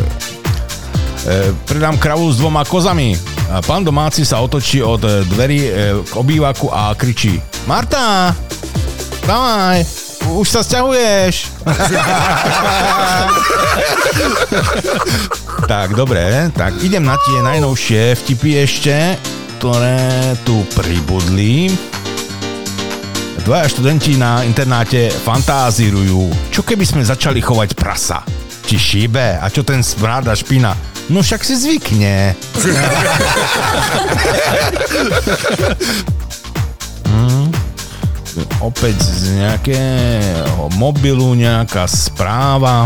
Speaker 1: predám kravu s dvoma kozami. A Pán domáci sa otočí od e, dverí e, k obývaku a kričí Marta, dávaj, už sa sťahuješ. tak, dobre, tak idem na tie najnovšie vtipy ešte, ktoré tu pribudli. Dvaja študenti na internáte fantázírujú, čo keby sme začali chovať prasa. Či šíbe? A čo ten smrád a špina? No však si zvykne. Hm. Opäť z nejakého mobilu nejaká správa.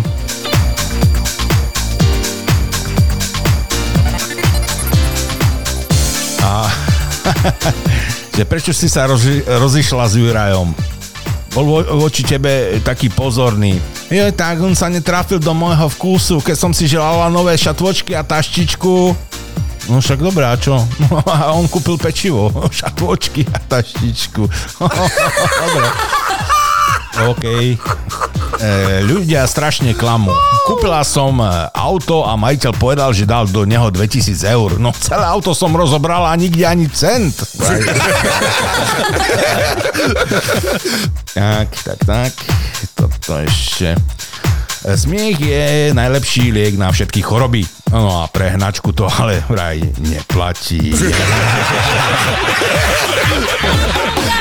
Speaker 1: A že prečo si sa rozi, rozišla s Jurajom? Bol vo, voči tebe taký pozorný. Jo, tak on sa netrafil do môjho vkusu, keď som si želala nové šatvočky a taštičku. No však dobré, a čo? No, a on kúpil pečivo, šatvočky a taštičku. Dobre. OK. E, ľudia strašne klamú. Kúpila som e, auto a majiteľ povedal, že dal do neho 2000 eur. No celé auto som rozobrala a nikde ani cent. tak, tak, tak. Toto ešte. Smiech je najlepší liek na všetky choroby. No a pre hnačku to ale vraj neplatí.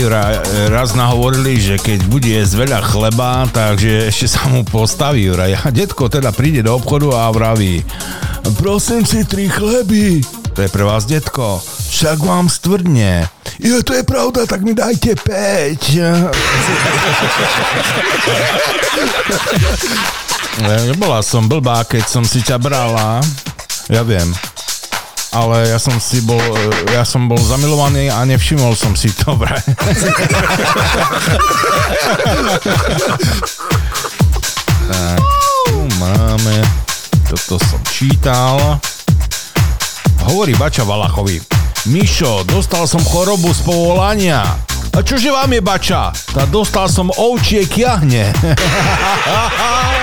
Speaker 1: ra, raz nahovorili, že keď bude jesť veľa chleba, takže ešte sa mu postaví. A detko teda príde do obchodu a vraví prosím si tri chleby. To je pre vás, detko. Však vám stvrdne. Jo, to je pravda, tak mi dajte 5. Nebola som blbá, keď som si ťa brala. Ja viem ale ja som si bol, ja som bol zamilovaný a nevšimol som si to tak, tu máme, toto som čítal. Hovorí Bača Valachovi. Mišo, dostal som chorobu z povolania. A čože vám je Bača? Tá dostal som ovčie kiahne.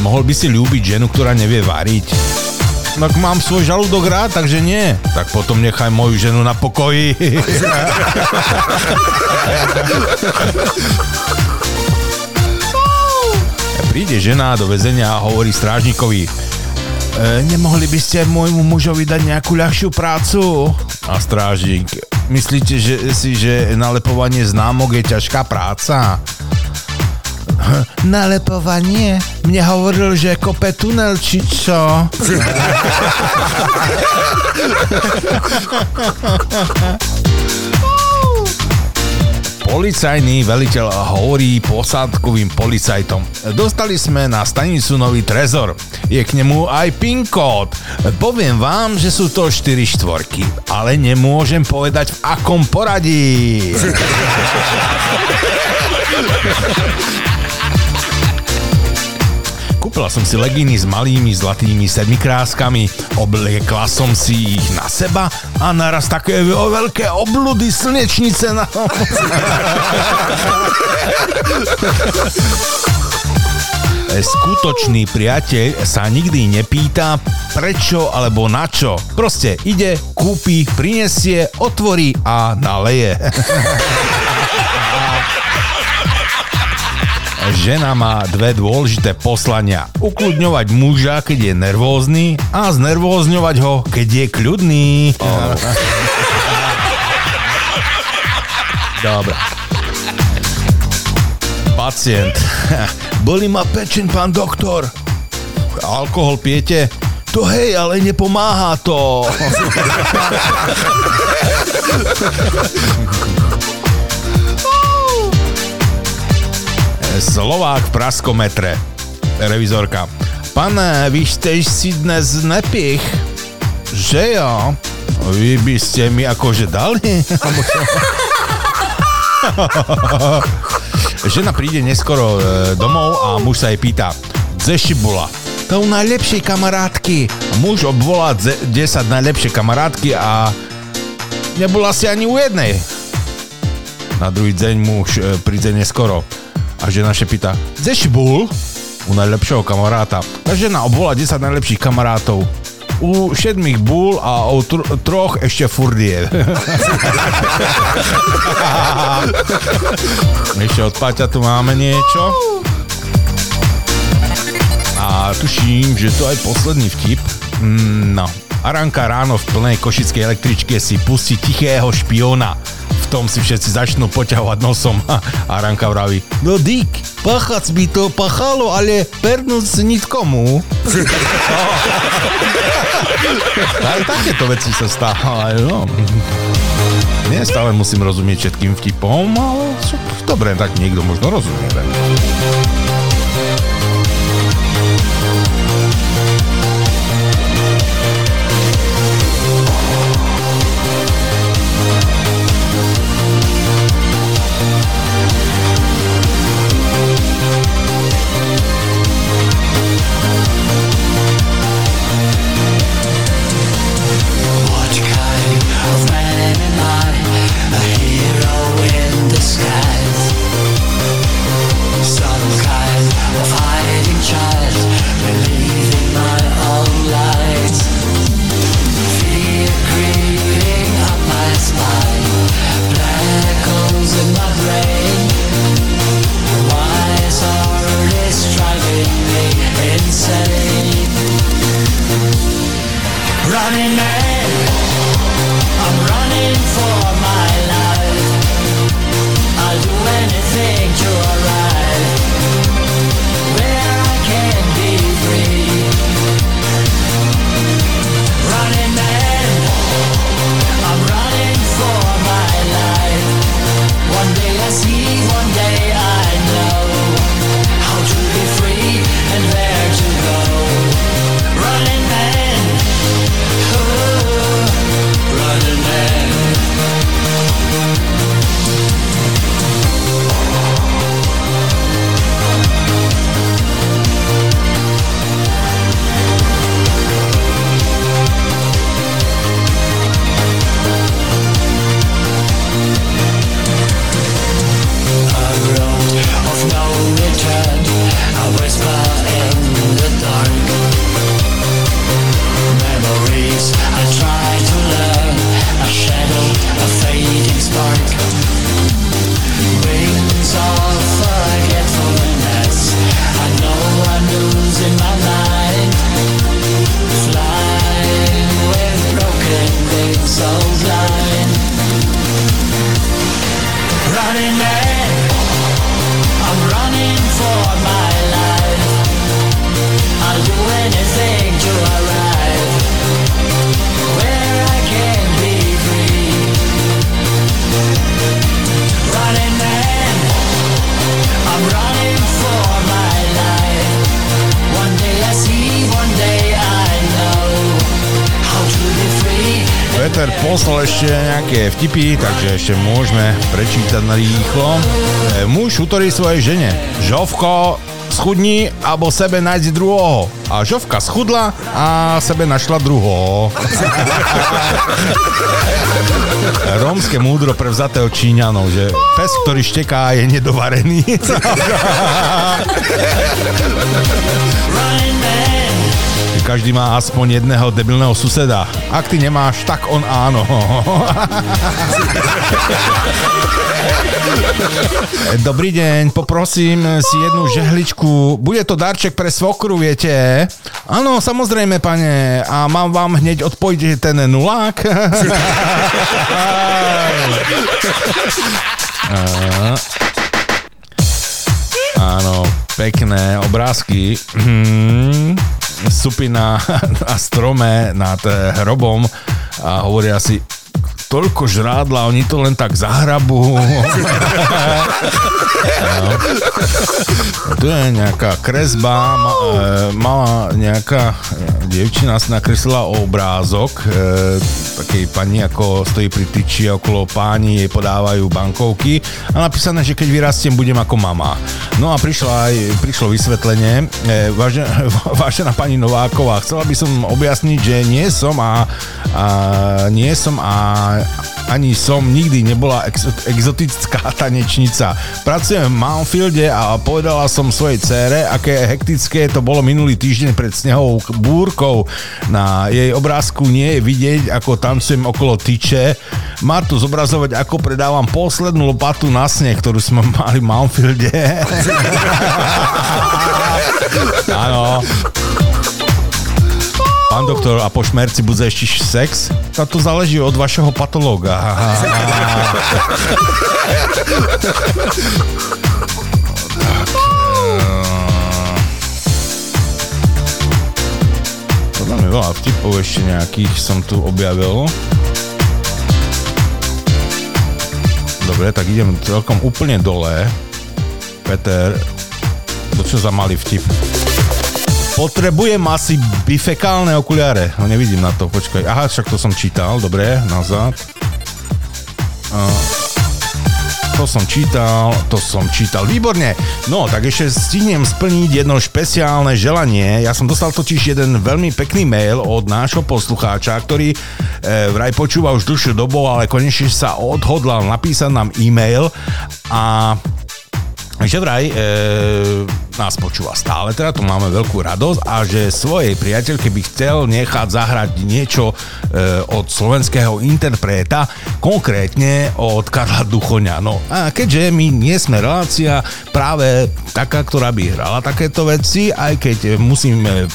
Speaker 1: mohol by si ľúbiť ženu, ktorá nevie variť? No ak mám svoj žalúdok rád, takže nie. Tak potom nechaj moju ženu na pokoji. Príde žena do väzenia a hovorí strážnikovi e, nemohli by ste môjmu mužovi dať nejakú ľahšiu prácu? A strážnik, myslíte že si, že nalepovanie známok je ťažká práca? Nalepovanie? Mne hovoril, že kope tunel, či čo? Policajný veliteľ hovorí posádkovým policajtom. Dostali sme na stanicu nový trezor. Je k nemu aj PIN kód. Poviem vám, že sú to 4 štvorky, ale nemôžem povedať v akom poradí. Kúpila som si legíny s malými zlatými sedmikráskami, obliekla som si ich na seba a naraz také veľké obludy slnečnice na Skutočný priateľ sa nikdy nepýta prečo alebo na čo. Proste ide, kúpi, prinesie, otvorí a naleje. Žena má dve dôležité poslania. Ukludňovať muža, keď je nervózny a znervózňovať ho, keď je kľudný. Dobre. Pacient. Boli ma pečeň, pán doktor. Alkohol pijete? To hej, ale nepomáha to. Slovák v praskometre. Revizorka. Pane, vy ste si dnes nepich. Že jo? Vy by ste mi akože dali? Žena príde neskoro e, domov a muž sa jej pýta, bola? To najlepšej kamarátky. Muž obvolá dze- 10 najlepšie kamarátky a nebola si ani u jednej. Na druhý deň muž e, príde neskoro a žena sa pýta, si bol? U najlepšieho kamaráta. A žena obvolá 10 najlepších kamarátov. U všetmých bol a u tr- troch ešte furt je. Ešte od Paťa tu máme niečo. A tuším, že to aj posledný vtip. Mm, No. Aranka ráno v plnej košickej električke si pustí tichého špiona. Tom si všetci začnú poťahovať nosom. Aranka vraví, no dík, pachac by to pachalo, ale pernúť nikomu. Aj takéto veci sa stávajú. No. Nie stále musím rozumieť všetkým vtipom, ale dobre, tak niekto možno rozumie. tak. Nejaké vtipy, takže ešte môžeme prečítať na rýchlo. E, Muž utorí svojej žene. Žovko, schudni, alebo sebe nájdi druhého. A Žovka schudla a sebe našla druhého. Rómske múdro prevzaté od Číňanov, že pes, ktorý šteká, je nedovarený. Každý má aspoň jedného debilného suseda. Ak ty nemáš, tak on áno. Dobrý deň, poprosím si jednu žehličku. Bude to darček pre svokru, viete? Áno, samozrejme, pane. A mám vám hneď odpojiť ten nulák? Áno, pekné obrázky. Supy na, strome nad hrobom a hovoria si, toľko žrádla, oni to len tak zahrabú. no. Tu je nejaká kresba, ma, e, mala nejaká e, dievčina si nakreslila obrázok e, takej pani, ako stojí pri tyči a okolo páni jej podávajú bankovky a napísané, že keď vyrastiem, budem ako mama. No a prišla aj, prišlo vysvetlenie. E, vážená, vážená pani Nováková, chcela by som objasniť, že nie som a, a nie som a ani som nikdy nebola ex- exotická tanečnica. Pracujem v Malfielde a povedala som svojej cére, aké hektické to bolo minulý týždeň pred snehovou búrkou. Na jej obrázku nie je vidieť, ako tancujem okolo tyče. Má tu zobrazovať, ako predávam poslednú lopatu na sneh, ktorú sme mali v Malfielde. Áno. Pán doktor, a po šmerci bude ešte sex? A to záleží od vašeho patológa. Podľa mňa veľa vtipov ešte nejakých som tu objavil. Dobre, tak idem celkom úplne dole. Peter, to čo za malý vtip? Potrebujem asi bifekálne okuliare. No nevidím na to, počkaj. Aha, však to som čítal, dobre, nazad. Uh, to som čítal, to som čítal, výborne. No, tak ešte stihnem splniť jedno špeciálne želanie. Ja som dostal totiž jeden veľmi pekný mail od nášho poslucháča, ktorý e, vraj počúva už dlhšiu dobu, ale konečne sa odhodlal napísať nám e-mail a že vraj e, nás počúva stále, teda tu máme veľkú radosť a že svojej priateľke by chcel nechať zahrať niečo e, od slovenského interpreta, konkrétne od Karla Duchoňa. No a keďže my nie sme relácia práve taká, ktorá by hrala takéto veci, aj keď musíme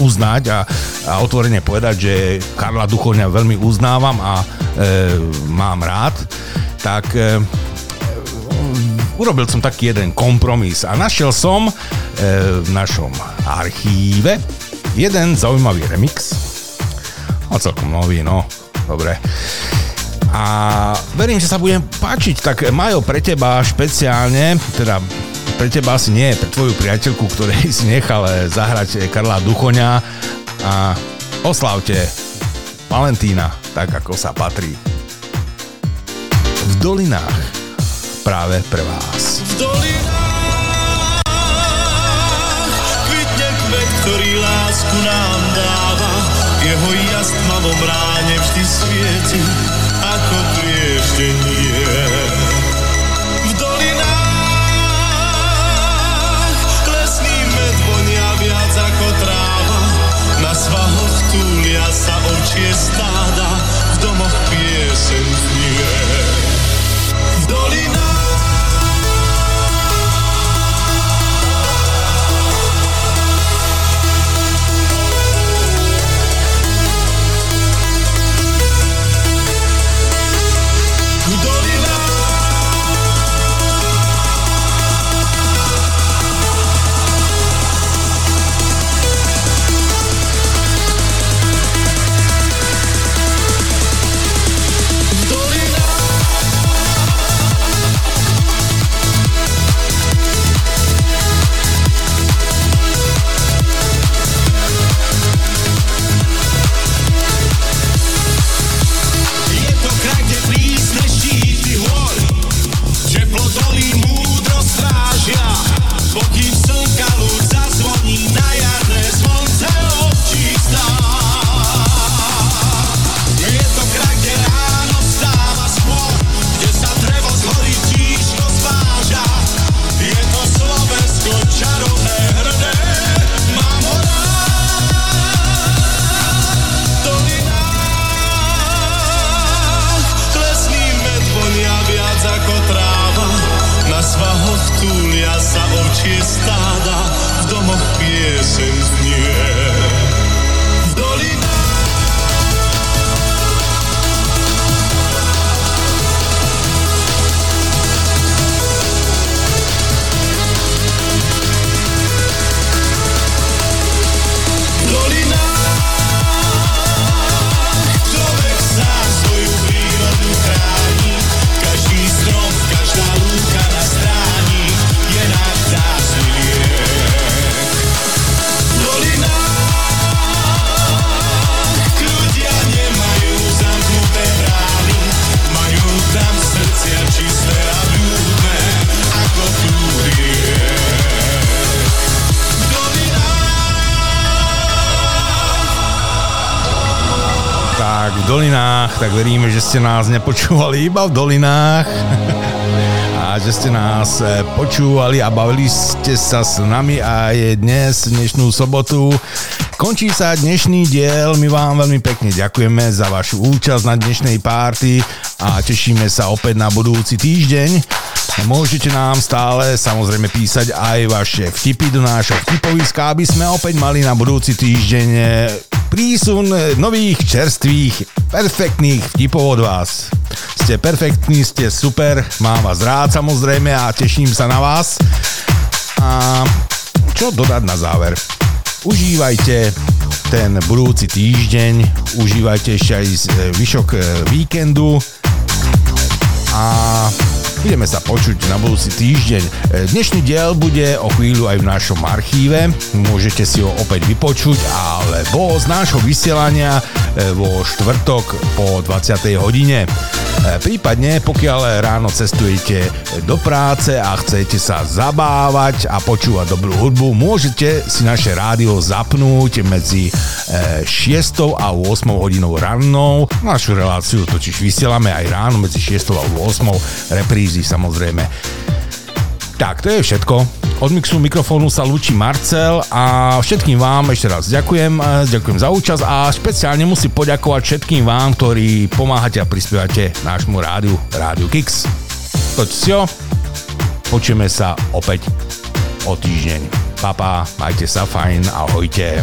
Speaker 1: uznať a, a otvorene povedať, že Karla Duchoňa veľmi uznávam a e, mám rád, tak e, urobil som taký jeden kompromis a našiel som e, v našom archíve jeden zaujímavý remix. A celkom nový, no. Dobre. A verím, že sa budem páčiť. Tak Majo, pre teba špeciálne, teda pre teba asi nie, pre tvoju priateľku, ktorej si nechal zahrať Karla Duchoňa a oslavte Valentína, tak ako sa patrí. V dolinách práve pre vás.
Speaker 6: V dolinách kvitne ktorý lásku nám dáva. Jeho jas v tmavom ráne vždy svieti, ako prieždenie. V dolinách lesný med vonia viac ako tráva. Na svahoch túlia sa ovčie
Speaker 1: tak veríme, že ste nás nepočúvali iba v dolinách a že ste nás eh, počúvali a bavili ste sa s nami aj dnes, dnešnú sobotu. Končí sa dnešný diel, my vám veľmi pekne ďakujeme za vašu účasť na dnešnej párty a tešíme sa opäť na budúci týždeň. Môžete nám stále samozrejme písať aj vaše vtipy do nášho vtipoviska, aby sme opäť mali na budúci týždeň eh, prísun nových, čerstvých, perfektných vtipov od vás. Ste perfektní, ste super, mám vás rád samozrejme a teším sa na vás. A čo dodať na záver? Užívajte ten budúci týždeň, užívajte ešte aj vyšok eh, víkendu a budeme sa počuť na budúci týždeň. E, Dnešný diel bude o chvíľu aj v našom archíve, môžete si ho opäť vypočuť, alebo z nášho vysielania e, vo štvrtok po 20. hodine. E, Prípadne, pokiaľ ráno cestujete do práce a chcete sa zabávať a počúvať dobrú hudbu, môžete si naše rádio zapnúť medzi 6 a 8 hodinou rannou. Našu reláciu totiž vysielame aj ráno medzi 6 a 8 reprízy samozrejme. Tak, to je všetko. Od mixu mikrofónu sa lúči Marcel a všetkým vám ešte raz ďakujem, e, ďakujem za účasť a špeciálne musím poďakovať všetkým vám, ktorí pomáhate a prispievate nášmu rádiu, Rádiu Kix. To čo? Počujeme sa opäť o týždeň. Papa, majte sa fajn, ahojte.